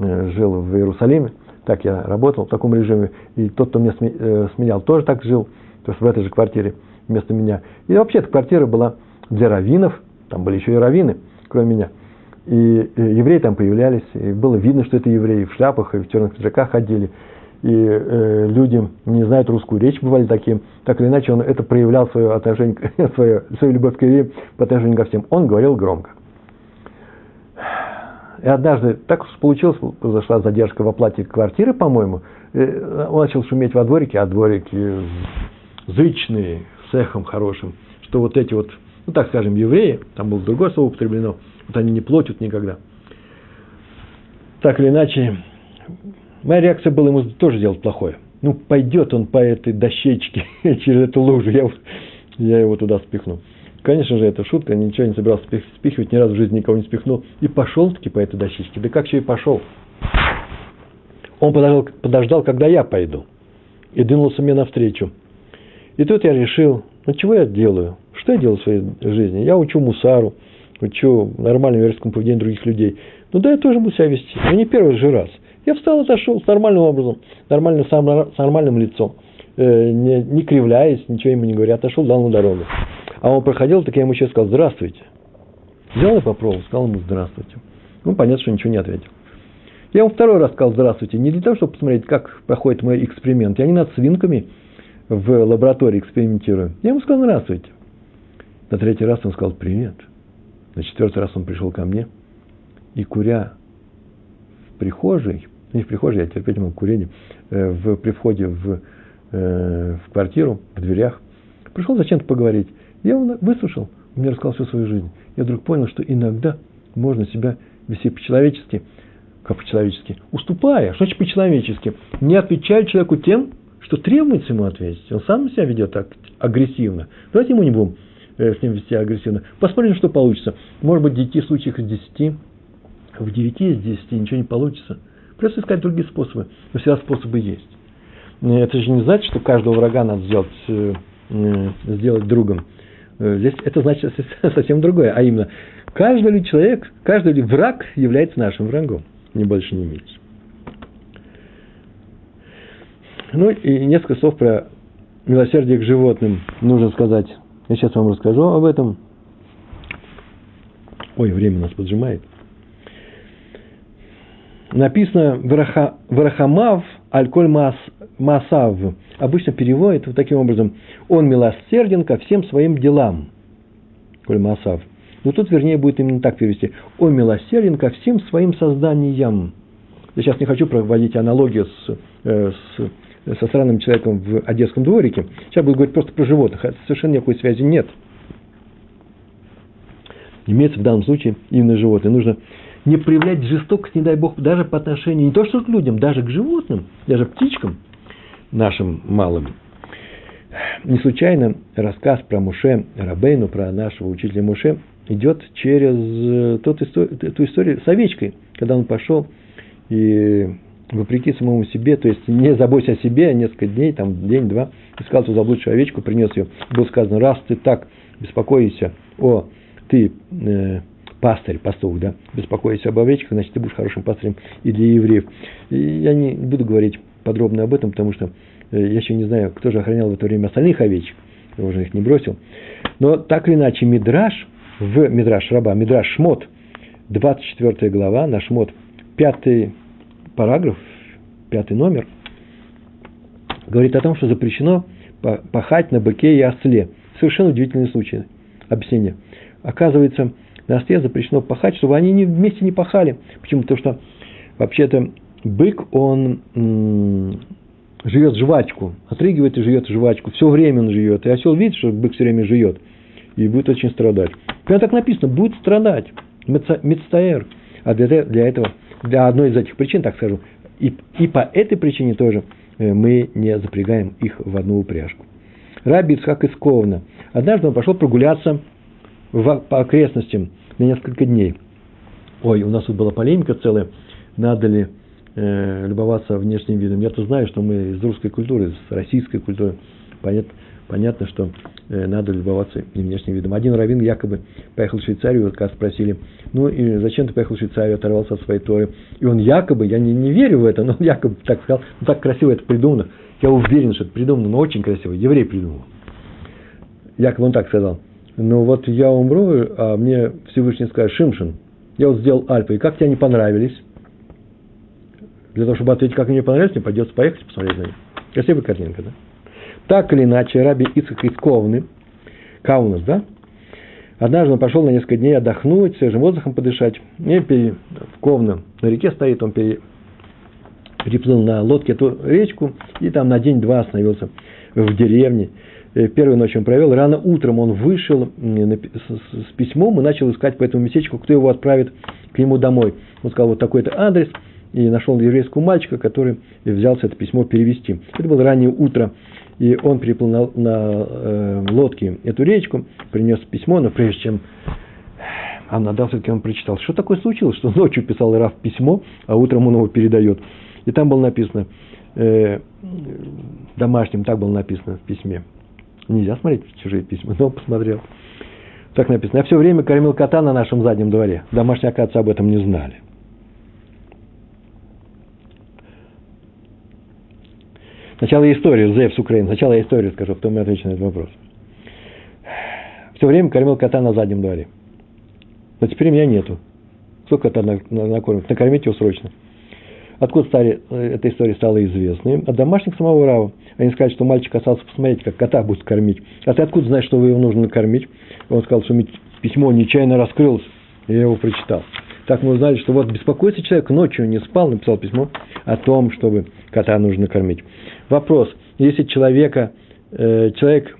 Э, жил в Иерусалиме, так я работал в таком режиме, и тот, кто меня э, сменял, тоже так жил, то есть в этой же квартире вместо меня. И вообще эта квартира была для раввинов, там были еще и раввины, кроме меня. И евреи там появлялись, и было видно, что это евреи, в шляпах и в черных пиджаках ходили. И э, люди не знают русскую речь, бывали такие. Так или иначе, он это проявлял свое отношение, свою, свою любовь к евреям по отношению ко всем. Он говорил громко. И однажды так уж получилось, произошла задержка в оплате квартиры, по-моему. Он начал шуметь во дворике, а дворики зычные, с эхом хорошим, что вот эти вот, ну так скажем, евреи, там было другое слово употреблено, вот они не платят никогда. Так или иначе, моя реакция была ему тоже делать плохое. Ну, пойдет он по этой дощечке через эту лужу, я, я его туда спихну. Конечно же, это шутка, ничего не собирался спихивать, ни разу в жизни никого не спихнул. И пошел-таки по этой дощечке. Да как еще и пошел? Он подождал, подождал, когда я пойду. И двинулся мне навстречу. И тут я решил, ну чего я делаю? Что я делаю в своей жизни? Я учу мусару, учу нормальному верскому поведению других людей. Ну да, я тоже буду себя вести. Но не первый же раз. Я встал, отошел с нормальным образом, нормально, с нормальным лицом, э, не, не кривляясь, ничего ему не говоря, отошел, дал на дорогу. А он проходил, так я ему еще сказал, здравствуйте. Взял и попробовал, сказал ему здравствуйте. Ну, понятно, что ничего не ответил. Я ему второй раз сказал здравствуйте, не для того, чтобы посмотреть, как проходит мой эксперимент. Я не над свинками в лаборатории экспериментирую. Я ему сказал здравствуйте. На третий раз он сказал привет. На четвертый раз он пришел ко мне и куря в прихожей, не в прихожей, я терпеть ему курение, э, в, при входе в, э, в квартиру, в дверях, пришел зачем-то поговорить. Я его выслушал, он мне рассказал всю свою жизнь. Я вдруг понял, что иногда можно себя вести по-человечески, как по-человечески, уступая, что значит по-человечески, не отвечая человеку тем, что требуется ему ответить. Он сам себя ведет так агрессивно. Давайте ему не будем э, с ним вести агрессивно. Посмотрим, что получится. Может быть, в 10 случаях из 10, в 9 из 10 ничего не получится. Просто искать другие способы. Но всегда способы есть. Э, это же не значит, что каждого врага надо сделать, э, сделать другом. Здесь это значит совсем другое. А именно, каждый ли человек, каждый ли враг является нашим врагом. Ни больше, ни меньше. Ну и несколько слов про милосердие к животным нужно сказать. Я сейчас вам расскажу об этом. Ой, время нас поджимает. Написано «Варахамав альколь мас, масав». Обычно переводит вот таким образом. Он милосерден ко всем своим делам. Коль масав. Но тут, вернее, будет именно так перевести. Он милосерден ко всем своим созданиям. Я сейчас не хочу проводить аналогию с, э, с со странным человеком в Одесском дворике. Сейчас буду говорить просто про животных. Это совершенно никакой связи нет. Имеется в данном случае именно животные. Нужно не проявлять жестокость, не дай бог, даже по отношению не то что к людям, даже к животным, даже птичкам нашим малым. Не случайно рассказ про Муше Рабейну, про нашего учителя Муше, идет через тот, ту историю с овечкой, когда он пошел и вопреки самому себе, то есть не заботься о себе, а несколько дней, там день-два, искал ту заблудшую овечку, принес ее. Было сказано, раз ты так беспокоишься о, ты э, пастырь, пастух, да, беспокоишься об овечках, значит, ты будешь хорошим пастырем и для евреев. И я не буду говорить подробно об этом, потому что э, я еще не знаю, кто же охранял в это время остальных овечек, я уже их не бросил. Но так или иначе, Мидраш, в Мидраш Раба, Мидраш Шмот, 24 глава, на Шмот, 5 параграф, пятый номер, говорит о том, что запрещено пахать на быке и осле. Совершенно удивительный случай. Объяснение. Оказывается, на осле запрещено пахать, чтобы они не, вместе не пахали. Почему? Потому что вообще-то бык, он м- живет жвачку, отрыгивает и живет жвачку. Все время он живет. И осел видит, что бык все время живет. И будет очень страдать. Прямо так написано, будет страдать. Мецтаэр. А для, для этого для одной из этих причин, так скажу, и, и по этой причине тоже э, мы не запрягаем их в одну упряжку. Раби Ицхак из. Однажды он пошел прогуляться в, по окрестностям на несколько дней. Ой, у нас тут была полемика целая, надо ли э, любоваться внешним видом. Я-то знаю, что мы из русской культуры, из российской культуры, понятно, понятно, что э, надо любоваться внешним видом. Один раввин якобы поехал в Швейцарию, вот когда спросили, ну и зачем ты поехал в Швейцарию, оторвался от своей Торы. И он якобы, я не, не верю в это, но он якобы так сказал, ну так красиво это придумано. Я уверен, что это придумано, но очень красиво. Еврей придумал. Якобы он так сказал. Но вот я умру, а мне Всевышний скажет, Шимшин, я вот сделал Альпы, и как тебе они понравились? Для того, чтобы ответить, как мне понравились, мне придется поехать посмотреть на них. Красивая картинка, да? Так или иначе, Раби Ицхак из Ковны, Каунас, да, однажды он пошел на несколько дней отдохнуть, свежим воздухом подышать, и пере, в Ковна на реке стоит, он пере, переплыл на лодке эту речку, и там на день-два остановился в деревне. Э, первую ночь он провел, рано утром он вышел с письмом и начал искать по этому местечку, кто его отправит к нему домой. Он сказал, вот такой-то адрес, и нашел еврейского мальчика, который взялся это письмо перевести. Это было раннее утро, и он переплыл на, на э, лодке эту речку, принес письмо, но прежде чем Амнадав все-таки он прочитал, что такое случилось, что ночью писал Раф письмо, а утром он его передает. И там было написано, э, домашним так было написано в письме. Нельзя смотреть чужие письма, но он посмотрел. Так написано. Я все время кормил кота на нашем заднем дворе. Домашние, оказывается, об этом не знали. Сначала историю, Зев с Украины. Сначала я историю скажу, потом я отвечу на этот вопрос. Все время кормил кота на заднем дворе. Но теперь меня нету. Кто кота накормит? Накормить его срочно. Откуда стали, э, эта история стала известной? От домашних самого Рава. Они сказали, что мальчик остался посмотреть, как кота будет кормить. А ты откуда знаешь, что его нужно накормить? Он сказал, что письмо нечаянно раскрылось. И я его прочитал. Так мы узнали, что вот беспокоится человек, ночью не спал, написал письмо о том, чтобы кота нужно кормить. Вопрос, если человека, э, человек,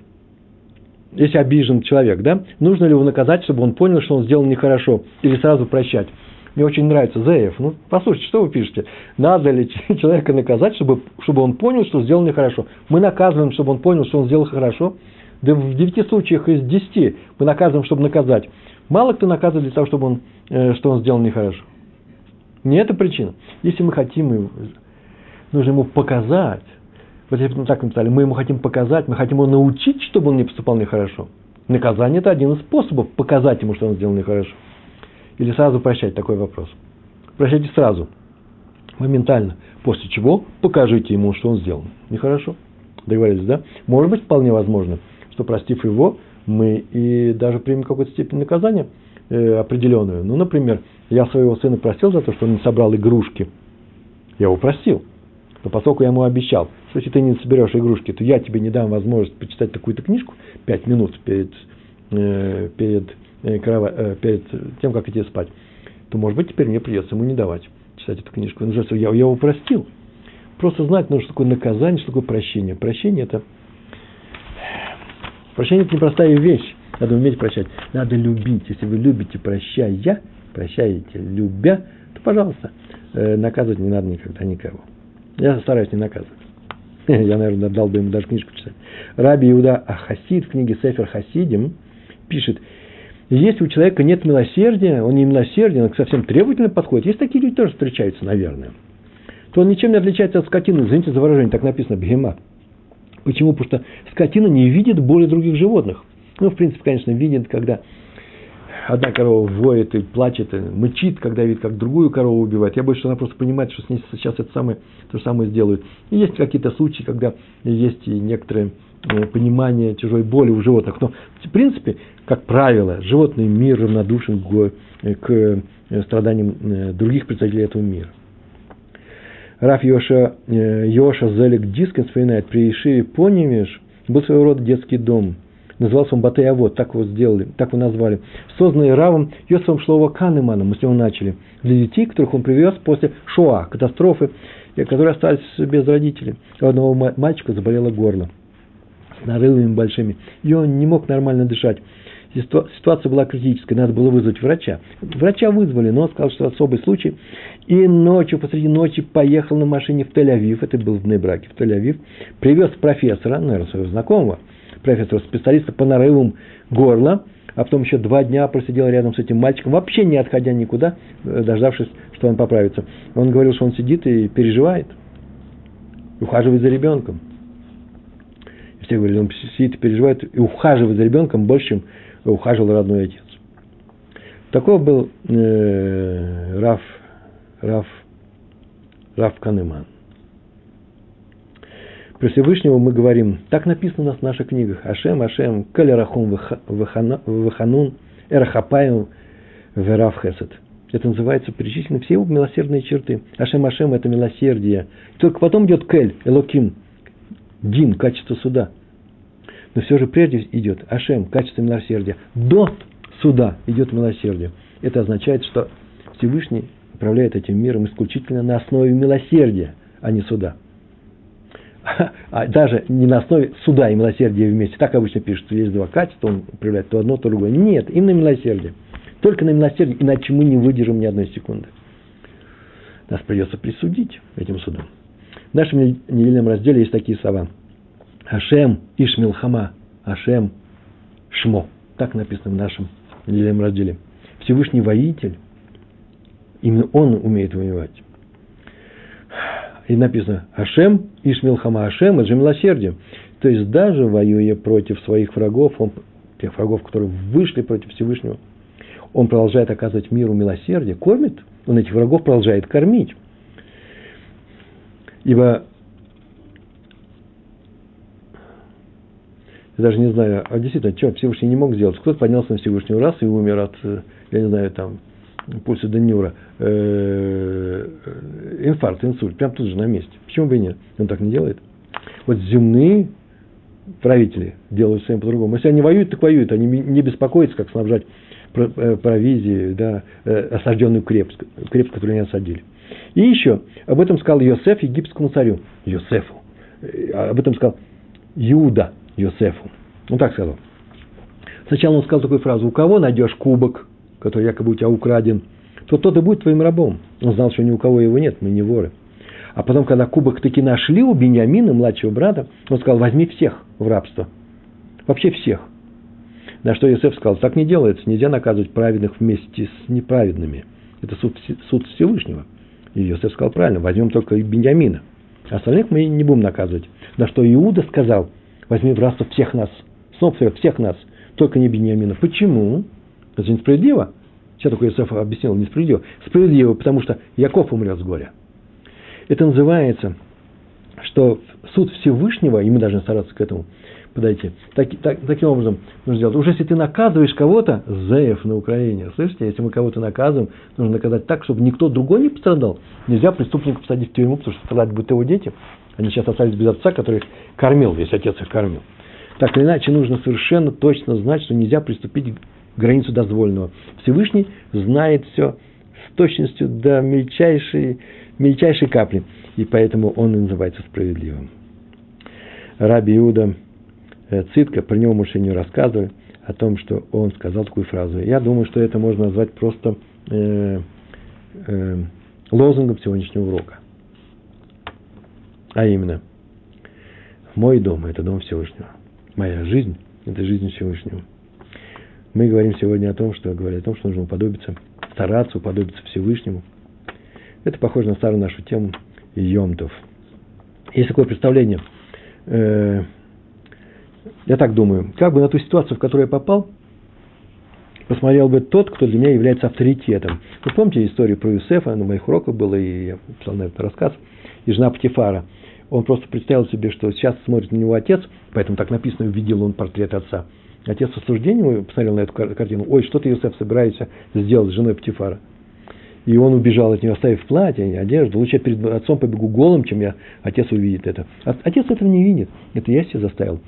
если обижен человек, да, нужно ли его наказать, чтобы он понял, что он сделал нехорошо, или сразу прощать? Мне очень нравится Зеев. Ну, послушайте, что вы пишете? Надо ли человека наказать, чтобы, чтобы он понял, что сделал нехорошо? Мы наказываем, чтобы он понял, что он сделал хорошо. Да в девяти случаях из десяти мы наказываем, чтобы наказать. Мало кто наказывает для того, чтобы он, э, что он сделал нехорошо. Не это причина. Если мы хотим, нужно ему показать, вот если бы так написали, мы ему хотим показать, мы хотим его научить, чтобы он не поступал нехорошо. Наказание – это один из способов показать ему, что он сделал нехорошо. Или сразу прощать, такой вопрос. Прощайте сразу, моментально, после чего покажите ему, что он сделал. Нехорошо. Договорились, да? Может быть, вполне возможно, что простив его, мы и даже примем какую-то степень наказания э, определенную. Ну, например, я своего сына простил за то, что он не собрал игрушки. Я его простил. Но поскольку я ему обещал, что если ты не соберешь игрушки, то я тебе не дам возможность почитать такую-то книжку пять минут перед, э, перед, э, э, перед тем, как идти спать, то, может быть, теперь мне придется ему не давать читать эту книжку. Ну, я, я его простил. Просто знать нужно, что такое наказание, что такое прощение. Прощение – это Прощение – это непростая вещь. Надо уметь прощать. Надо любить. Если вы любите, прощая, прощаете, любя, то, пожалуйста, э, наказывать не надо никогда никого. Я стараюсь не наказывать. Я, наверное, дал бы ему даже книжку читать. Раби Иуда Ахасид в книге Сефер Хасидим пишет, если у человека нет милосердия, он не милосерден, он совсем требовательно подходит, есть такие люди тоже встречаются, наверное, то он ничем не отличается от скотины, извините за выражение, так написано, бегема. Почему? Потому что скотина не видит боли других животных. Ну, в принципе, конечно, видит, когда одна корова воет и плачет, и мычит, когда видит, как другую корову убивает. Я боюсь, что она просто понимает, что с ней сейчас это самое, то же самое сделают. И есть какие-то случаи, когда есть и некоторые понимание чужой боли у животных. Но, в принципе, как правило, животный мир равнодушен к, к э, страданиям э, других представителей этого мира. Раф Йоша, э, Йоша Зелик Дискин вспоминает, при Ишиве Понемеш был своего рода детский дом. Назывался он Батей Авод, так его сделали, так его назвали. Созданный Равом Йосифом Шлова Канеманом, мы с него начали. Для детей, которых он привез после Шоа, катастрофы, которые остались без родителей. У одного мальчика заболело горло нарывами большими, и он не мог нормально дышать. Ситуация была критическая, надо было вызвать врача. Врача вызвали, но он сказал, что особый случай. И ночью, посреди ночи поехал на машине в Тель-Авив, это был в Небраке, в Тель-Авив, привез профессора, наверное, своего знакомого, профессора, специалиста по нарывам горла, а потом еще два дня просидел рядом с этим мальчиком, вообще не отходя никуда, э, дождавшись, что он поправится. Он говорил, что он сидит и переживает, ухаживает за ребенком. И все говорили, он сидит и переживает и ухаживает за ребенком больше, чем ухаживал родной отец. Такой был э, Раф, Раф, Раф Канеман. Про Всевышнего мы говорим, так написано в наших книгах, Ашем, Ашем, Калерахум Ваханун, Эрахапаем, Верав Хесед. Это называется перечислены все его милосердные черты. Ашем, Ашем – это милосердие. Только потом идет Кель, Элоким, Дин, качество суда. Но все же прежде идет Ашем, качество милосердия. До суда идет милосердие. Это означает, что Всевышний управляет этим миром исключительно на основе милосердия, а не суда. А даже не на основе суда и милосердия вместе. Так обычно пишут, что есть два качества, он управляет то одно, то другое. Нет, именно милосердие. Только на милосердие, иначе мы не выдержим ни одной секунды. Нас придется присудить этим судом. В нашем недельном разделе есть такие слова – Ашем Ишмилхама, Ашем Шмо. Так написано в нашем недельном разделе. Всевышний воитель, именно он умеет воевать. И написано Ашем Ишмилхама, Ашем, это же милосердие. То есть даже воюя против своих врагов, он, тех врагов, которые вышли против Всевышнего, он продолжает оказывать миру милосердие, кормит, он этих врагов продолжает кормить. Ибо я даже не знаю, а действительно, что Всевышний не мог сделать? Кто-то поднялся на Всевышнего раз и умер от, э, я не знаю, там, пульса Денюра, э, инфаркт, инсульт, прям тут же на месте. Почему бы и нет? Он так не делает. Вот земные правители делают совсем по-другому. Если они воюют, так воюют. Они не беспокоятся, как снабжать э, провизии, да, осажденную крепость, крепость, которую они осадили. И еще, об этом сказал Йосеф египетскому царю. Йосефу. Об этом сказал Иуда, Йосефу. Он так сказал. Сначала он сказал такую фразу, у кого найдешь кубок, который якобы у тебя украден, то тот и будет твоим рабом. Он знал, что ни у кого его нет, мы не воры. А потом, когда кубок таки нашли у Беньямина, младшего брата, он сказал, возьми всех в рабство. Вообще всех. На что Иосиф сказал, так не делается, нельзя наказывать праведных вместе с неправедными. Это суд, суд Всевышнего. И Иосиф сказал правильно, возьмем только Беньямина. Остальных мы не будем наказывать. На что Иуда сказал, возьми в рабство всех нас. Снова всех нас, только не Беньямина. Почему? Это несправедливо. Сейчас такой Иосиф объяснил, несправедливо. Справедливо, потому что Яков умрет с горя. Это называется, что суд Всевышнего, и мы должны стараться к этому подойти, так, так, таким образом нужно сделать. Уже если ты наказываешь кого-то, Зеев на Украине, слышите, если мы кого-то наказываем, нужно наказать так, чтобы никто другой не пострадал. Нельзя преступника посадить в тюрьму, потому что страдать будут его дети. Они сейчас остались без отца, который их кормил, весь отец их кормил. Так или иначе, нужно совершенно точно знать, что нельзя приступить к границу дозволенного. Всевышний знает все с точностью до мельчайшей мельчайшей капли. И поэтому он и называется справедливым. Раби Иуда э, Цитка, про него мы уже не рассказывали, о том, что он сказал такую фразу. Я думаю, что это можно назвать просто э, э, лозунгом сегодняшнего урока. А именно, мой дом – это дом Всевышнего. Моя жизнь – это жизнь Всевышнего. Мы говорим сегодня о том, что говорят о том, что нужно уподобиться, стараться уподобиться Всевышнему – это похоже на старую нашу тему Йомтов. Есть такое представление, э, я так думаю, как бы на ту ситуацию, в которую я попал, посмотрел бы тот, кто для меня является авторитетом. Вы помните историю про Юсефа, на моих уроках было, и я писал на этот рассказ, и жена Патифара. Он просто представил себе, что сейчас смотрит на него отец, поэтому так написано, увидел он портрет отца. Отец с осуждением посмотрел на эту картину. Ой, что ты, Юсеф, собираешься сделать с женой Патифара? И он убежал от нее, оставив платье, одежду. Лучше я перед отцом побегу голым, чем я, отец увидит это. Отец этого не видит. Это я себя заставил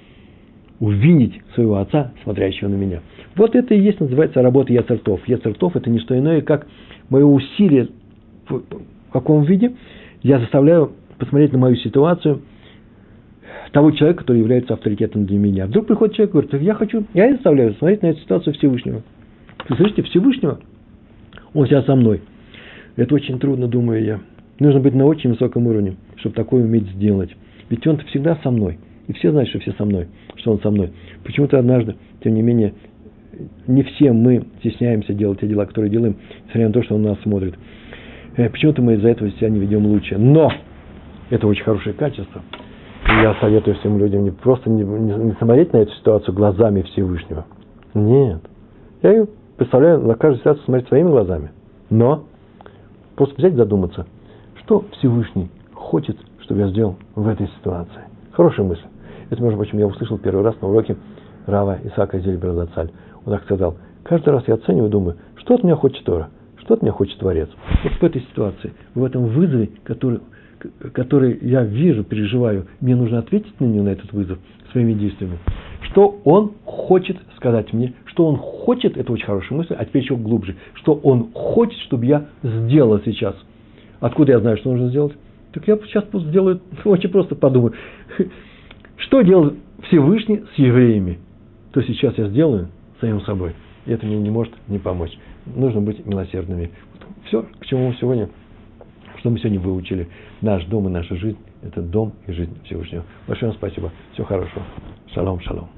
увидеть своего отца, смотрящего на меня. Вот это и есть, называется, работа яцертов. Яцертов – это не что иное, как мое усилие в каком виде я заставляю посмотреть на мою ситуацию того человека, который является авторитетом для меня. Вдруг приходит человек и говорит, я хочу, я заставляю смотреть на эту ситуацию Всевышнего. Вы слышите, Всевышнего, он сейчас со мной. Это очень трудно, думаю я. Нужно быть на очень высоком уровне, чтобы такое уметь сделать. Ведь он-то всегда со мной. И все знают, что все со мной, что он со мной. Почему-то однажды, тем не менее, не все мы стесняемся делать те дела, которые делаем, несмотря на то, что он нас смотрит. Э, почему-то мы из-за этого себя не ведем лучше. Но это очень хорошее качество. И я советую всем людям не просто не, не, не смотреть на эту ситуацию глазами Всевышнего. Нет. Я ее представляю на каждую ситуацию смотреть своими глазами. Но Просто взять задуматься, что Всевышний хочет, чтобы я сделал в этой ситуации. Хорошая мысль. Это, между прочим, я услышал первый раз на уроке Рава Исаака Зельберзацаль. Он так сказал, каждый раз я оцениваю и думаю, что от меня хочет Тора, что от меня хочет Творец. Вот в этой ситуации, в этом вызове, который, который я вижу, переживаю, мне нужно ответить на него, на этот вызов, своими действиями. Что он хочет сказать мне, что он хочет, это очень хорошая мысль, а теперь еще глубже, что он хочет, чтобы я сделал сейчас. Откуда я знаю, что нужно сделать? Так я сейчас сделаю, очень просто подумаю. Что делал Всевышний с евреями? То сейчас я сделаю самим собой. И это мне не может не помочь. Нужно быть милосердными. Все, к чему мы сегодня, что мы сегодня выучили. Наш дом и наша жизнь – это дом и жизнь Всевышнего. Большое вам спасибо. Всего хорошего. Шалом, шалом.